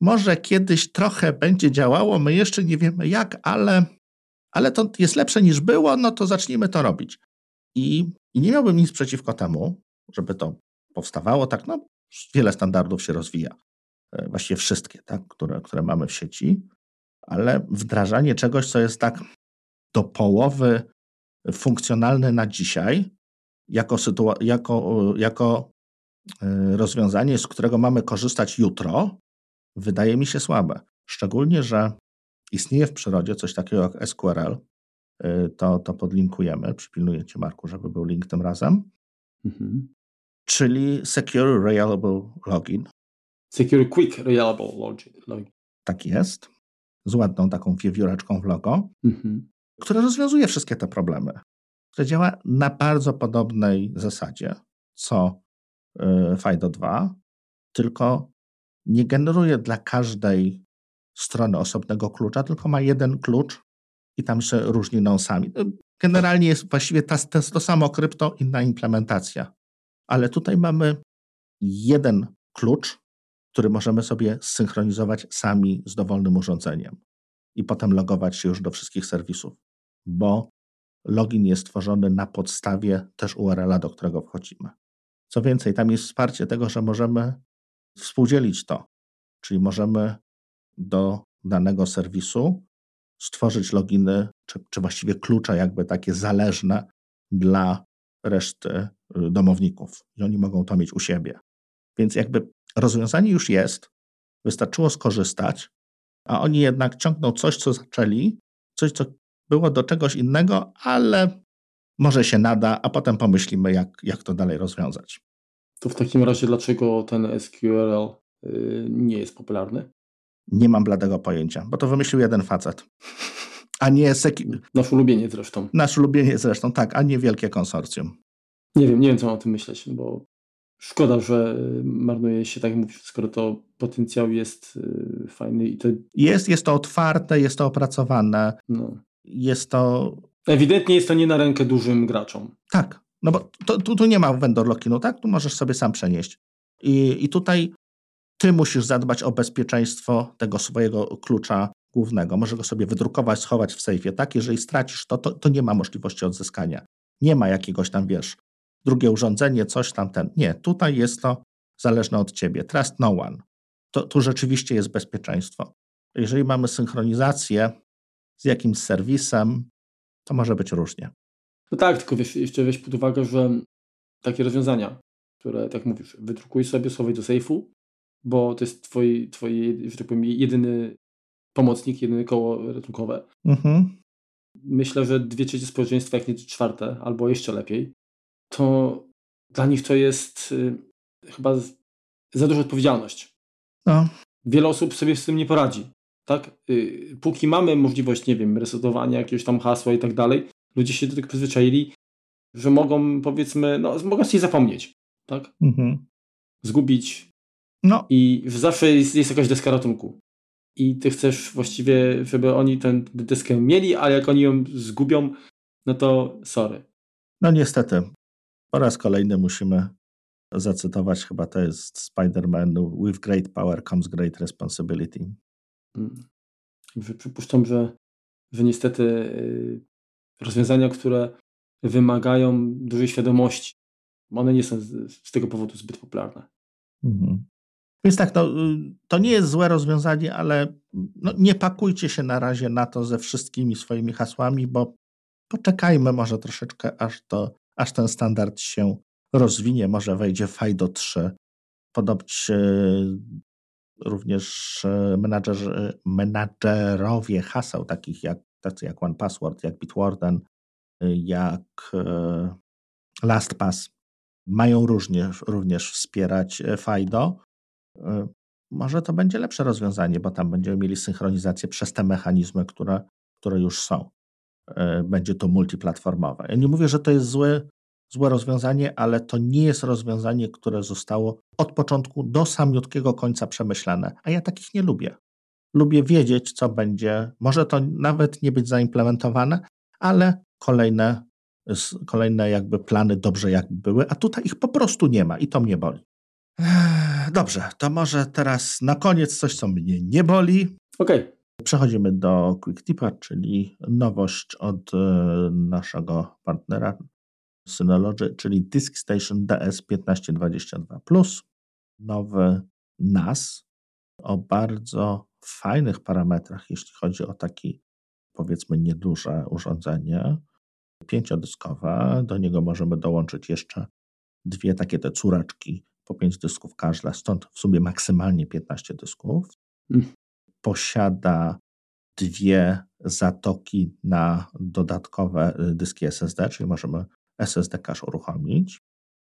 może kiedyś trochę będzie działało, my jeszcze nie wiemy jak, ale, ale to jest lepsze niż było, no to zacznijmy to robić. I, I nie miałbym nic przeciwko temu, żeby to powstawało. Tak, no, wiele standardów się rozwija. E, właściwie wszystkie, tak, które, które mamy w sieci, ale wdrażanie czegoś, co jest tak do połowy funkcjonalne na dzisiaj, jako, jako, jako e, rozwiązanie, z którego mamy korzystać jutro, wydaje mi się słabe. Szczególnie, że istnieje w przyrodzie coś takiego jak SQRL. Y, to, to podlinkujemy. Przypilnuję Cię, Marku, żeby był link tym razem. Mhm. Czyli Secure Reliable Login. Secure Quick Reliable Login. Tak jest. Z ładną taką wiewióreczką w logo, mhm. które rozwiązuje wszystkie te problemy. Które działa na bardzo podobnej zasadzie co y, FIDO 2, tylko nie generuje dla każdej strony osobnego klucza, tylko ma jeden klucz i tam się różni nonsami. Generalnie jest właściwie ta, to samo krypto, inna implementacja. Ale tutaj mamy jeden klucz, który możemy sobie synchronizować sami z dowolnym urządzeniem i potem logować się już do wszystkich serwisów, bo login jest tworzony na podstawie też URL-a, do którego wchodzimy. Co więcej, tam jest wsparcie tego, że możemy współdzielić to, czyli możemy do danego serwisu stworzyć loginy, czy, czy właściwie klucze jakby takie zależne dla reszty y, domowników i oni mogą to mieć u siebie. Więc jakby rozwiązanie już jest, wystarczyło skorzystać, a oni jednak ciągną coś, co zaczęli, coś, co było do czegoś innego, ale może się nada, a potem pomyślimy, jak, jak to dalej rozwiązać. To w takim razie, dlaczego ten SQL y, nie jest popularny? Nie mam bladego pojęcia, bo to wymyślił jeden facet. A nie seki... Nasz ulubieniec zresztą. Nasz ulubieniec zresztą, tak, a nie wielkie konsorcjum. Nie wiem, nie wiem, co mam o tym myśleć, bo szkoda, że marnuje się, tak jak mówisz, skoro to potencjał jest y, fajny i to... Jest, jest to otwarte, jest to opracowane. No. Jest to... Ewidentnie jest to nie na rękę dużym graczom. Tak, no bo to, tu, tu nie ma vendor lockinu, tak? Tu możesz sobie sam przenieść. I, I tutaj ty musisz zadbać o bezpieczeństwo tego swojego klucza głównego. Może go sobie wydrukować, schować w sejfie, tak? Jeżeli stracisz to, to, to nie ma możliwości odzyskania. Nie ma jakiegoś tam, wiesz, drugie urządzenie, coś tam, ten. Nie, tutaj jest to zależne od ciebie. Trust no one. To, tu rzeczywiście jest bezpieczeństwo. Jeżeli mamy synchronizację z jakimś serwisem, to może być różnie. No tak, tylko wiesz, jeszcze weź pod uwagę, że takie rozwiązania, które, tak mówisz, wydrukuj sobie, schowaj do sejfu, bo to jest twój, twój że tak powiem, jedyny pomocnik, jedyne koło ratunkowe. Mhm. Myślę, że dwie trzecie społeczeństwa, jak nie czwarte, albo jeszcze lepiej, to dla nich to jest y, chyba za duża odpowiedzialność. No. Wiele osób sobie z tym nie poradzi. Tak? Y, póki mamy możliwość, nie wiem, resetowania jakiegoś tam hasła i tak dalej, ludzie się do tego przyzwyczaili, że mogą, powiedzmy, no, mogą się zapomnieć. Tak? Mhm. Zgubić. No. I zawsze jest, jest jakaś deska ratunku. I ty chcesz właściwie, żeby oni tę deskę mieli, ale jak oni ją zgubią, no to sorry. No niestety. Po raz kolejny musimy zacytować, chyba to jest Spider-Man, with great power comes great responsibility. Hmm. Przypuszczam, że, że niestety y, rozwiązania, które wymagają dużej świadomości, one nie są z, tego powodu zbyt popularne. Mhm. Więc tak, no, to nie jest złe rozwiązanie, ale no, nie pakujcie się na razie na to ze wszystkimi swoimi hasłami, bo poczekajmy może troszeczkę, aż, to, aż ten standard się rozwinie, może wejdzie FIDO 3. Podobnie również e, menadżer, menadżerowie haseł, takich jak, tacy jak OnePassword, jak Bitwarden, e, jak e, LastPass, mają również, również wspierać FIDO. Może to będzie lepsze rozwiązanie, bo tam będziemy mieli synchronizację przez te mechanizmy, które, które już są. Będzie to multiplatformowe. Ja nie mówię, że to jest złe, złe rozwiązanie, ale to nie jest rozwiązanie, które zostało od początku do samiutkiego końca przemyślane, a ja takich nie lubię. Lubię wiedzieć, co będzie. Może to nawet nie być zaimplementowane, ale kolejne, kolejne jakby plany dobrze jakby były, a tutaj ich po prostu nie ma i to mnie boli. Dobrze, to może teraz na koniec coś, co mnie nie boli. Okej. Okay. Przechodzimy do Quick Tipa, czyli nowość od e, naszego partnera Synology, czyli Disk Station DS1522+, nowy NAS o bardzo fajnych parametrach, jeśli chodzi o taki powiedzmy nieduże urządzenie, pięciodyskowe. Do niego możemy dołączyć jeszcze dwie takie te córeczki po pięć dysków każda, stąd w sumie maksymalnie 15 dysków. Mm. Posiada dwie zatoki na dodatkowe dyski SSD, czyli możemy SSD cache uruchomić.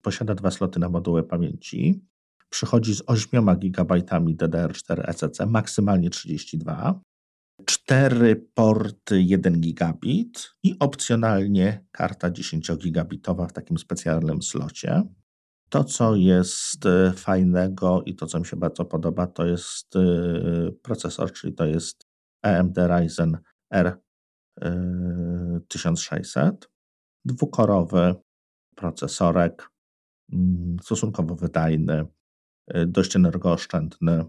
Posiada dwa sloty na moduły pamięci. Przychodzi z 8 GB DDR4 ECC, maksymalnie 32. Cztery porty 1 gigabit i opcjonalnie karta 10 gigabitowa w takim specjalnym slocie. To, co jest e, fajnego i to, co mi się bardzo podoba, to jest e, procesor, czyli to jest AMD Ryzen R 1600. Dwukorowy procesorek, mm, stosunkowo wydajny, dość energooszczędny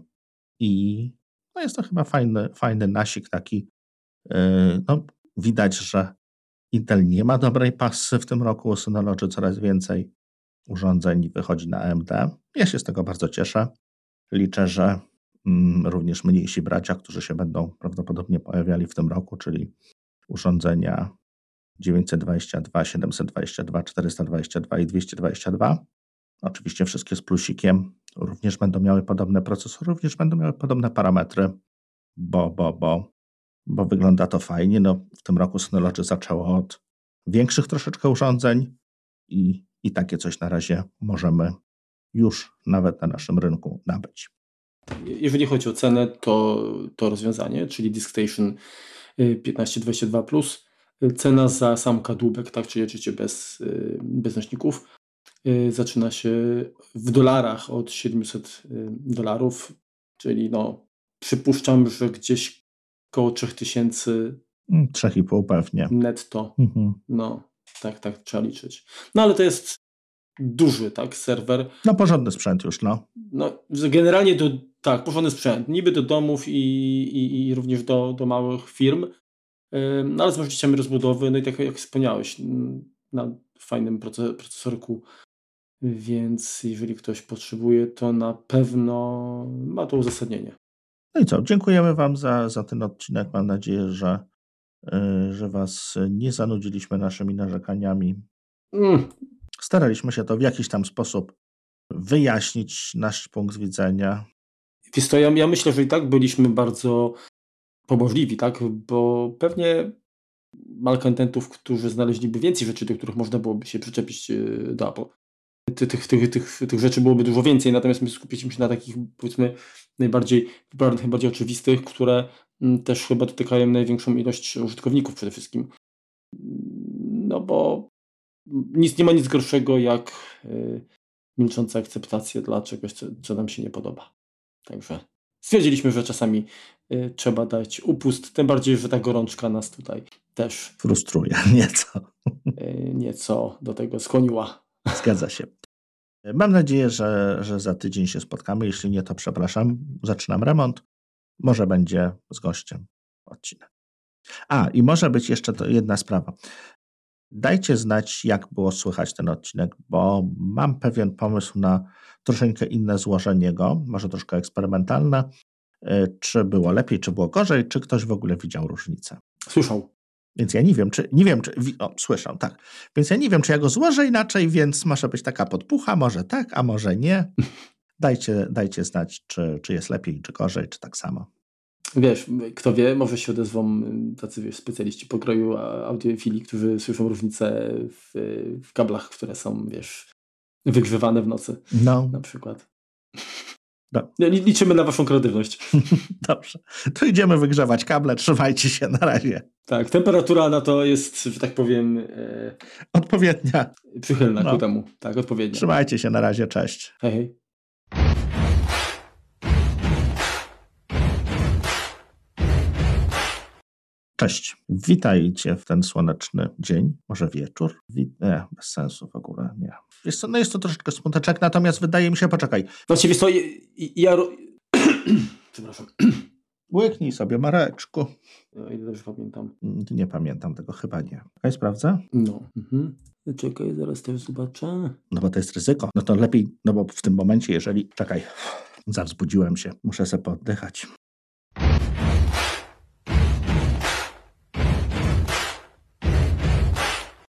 i no jest to chyba fajny, fajny nasik taki. No, widać, że Intel nie ma dobrej pasy w tym roku, Synology coraz więcej urządzeń wychodzi na AMD. Ja się z tego bardzo cieszę. Liczę, że mm, również mniejsi bracia, którzy się będą prawdopodobnie pojawiali w tym roku, czyli urządzenia 922, 722, 422 i 222. Oczywiście wszystkie z plusikiem również będą miały podobne procesory, również będą miały podobne parametry, bo, bo, bo, bo wygląda to fajnie. No, w tym roku Synology zaczęło od większych troszeczkę urządzeń i i takie coś na razie możemy już nawet na naszym rynku nabyć. Jeżeli chodzi o cenę, to to rozwiązanie, czyli DiskStation 1522 y, cena za sam kadłubek, tak, czyli oczywiście bez, y, bez nośników, zaczyna się w dolarach od 700 dolarów, czyli no przypuszczam, że gdzieś koło 3000 3,5 mm, pewnie. Netto. Mhm. No, tak, tak, trzeba liczyć. No ale to jest duży, tak, serwer. No porządny sprzęt już, no. No, generalnie do, tak, porządny sprzęt, niby do domów i, i, i również do, do małych firm, no ale z możliwościami rozbudowy, no i tak jak wspomniałeś, na fajnym procesorku, więc jeżeli ktoś potrzebuje, to na pewno ma to uzasadnienie. No i co, dziękujemy Wam za, za ten odcinek. Mam nadzieję, że Y, że Was nie zanudziliśmy naszymi narzekaniami. Mm. Staraliśmy się to w jakiś tam sposób wyjaśnić nasz punkt widzenia. Wiesz to ja, ja myślę, że i tak byliśmy bardzo pomożliwi, tak? Bo pewnie malkontentów, którzy znaleźliby więcej rzeczy, do których można byłoby się przyczepić y, do Apple. Tych, tych, tych, tych rzeczy byłoby dużo więcej, natomiast my skupiliśmy się na takich, powiedzmy, najbardziej najbardziej oczywistych, które Mm, też chyba dotykają największą ilość użytkowników przede wszystkim. No bo nic nie ma nic gorszego jak yy, milcząca akceptacja dla czegoś, co, co nam się nie podoba. Także stwierdziliśmy, że czasami y, trzeba dać upust, tym bardziej, że ta gorączka nas tutaj też frustruje nieco. Y, nieco do tego skłoniła. Zgadza się. Mam nadzieję, że, że za tydzień się spotkamy. Jeśli nie, to przepraszam. Zaczynam remont. Może będzie z gościem odcinek. A, i może być jeszcze to jedna sprawa. Dajcie znać, jak było słychać ten odcinek, bo mam pewien pomysł na troszeczkę inne złożenie go, może troszkę eksperymentalne. E, czy było lepiej, czy było gorzej, czy ktoś w ogóle widział różnicę? Słyszał. Więc ja nie wiem, czy. Nie wiem, czy. O, słyszał, tak. Więc ja nie wiem, czy ja go złożę inaczej, więc może być taka podpucha, może tak, a może nie. Dajcie, dajcie znać, czy, czy jest lepiej, czy gorzej, czy tak samo. Wiesz, kto wie, może się odezwą tacy wiesz, specjaliści pokroju audiofili, którzy słyszą różnice w, w kablach, które są, wiesz, wygrzewane w nocy. No. Na przykład. No. Liczymy na waszą kreatywność. Dobrze. To idziemy wygrzewać kable. Trzymajcie się na razie. Tak, temperatura na to jest, że tak powiem... E... Odpowiednia. Przychylna no. ku temu. Tak, odpowiednia. Trzymajcie się na razie. Cześć. Hej, hej. Cześć, witajcie w ten słoneczny dzień, może wieczór. Wi nie, bez sensu w ogóle, nie. Jest to, no jest to troszeczkę smuteczek, natomiast wydaje mi się, poczekaj. Właściwie to ja... Przepraszam. Łyknij sobie, Mareczku. Ja ile też pamiętam. Mm, nie pamiętam tego, chyba nie. Okej, sprawdzę? No. Mhm. Czekaj, zaraz też zobaczę. No bo to jest ryzyko. No to lepiej, no bo w tym momencie, jeżeli... Czekaj, zawzbudziłem się. Muszę sobie poddychać.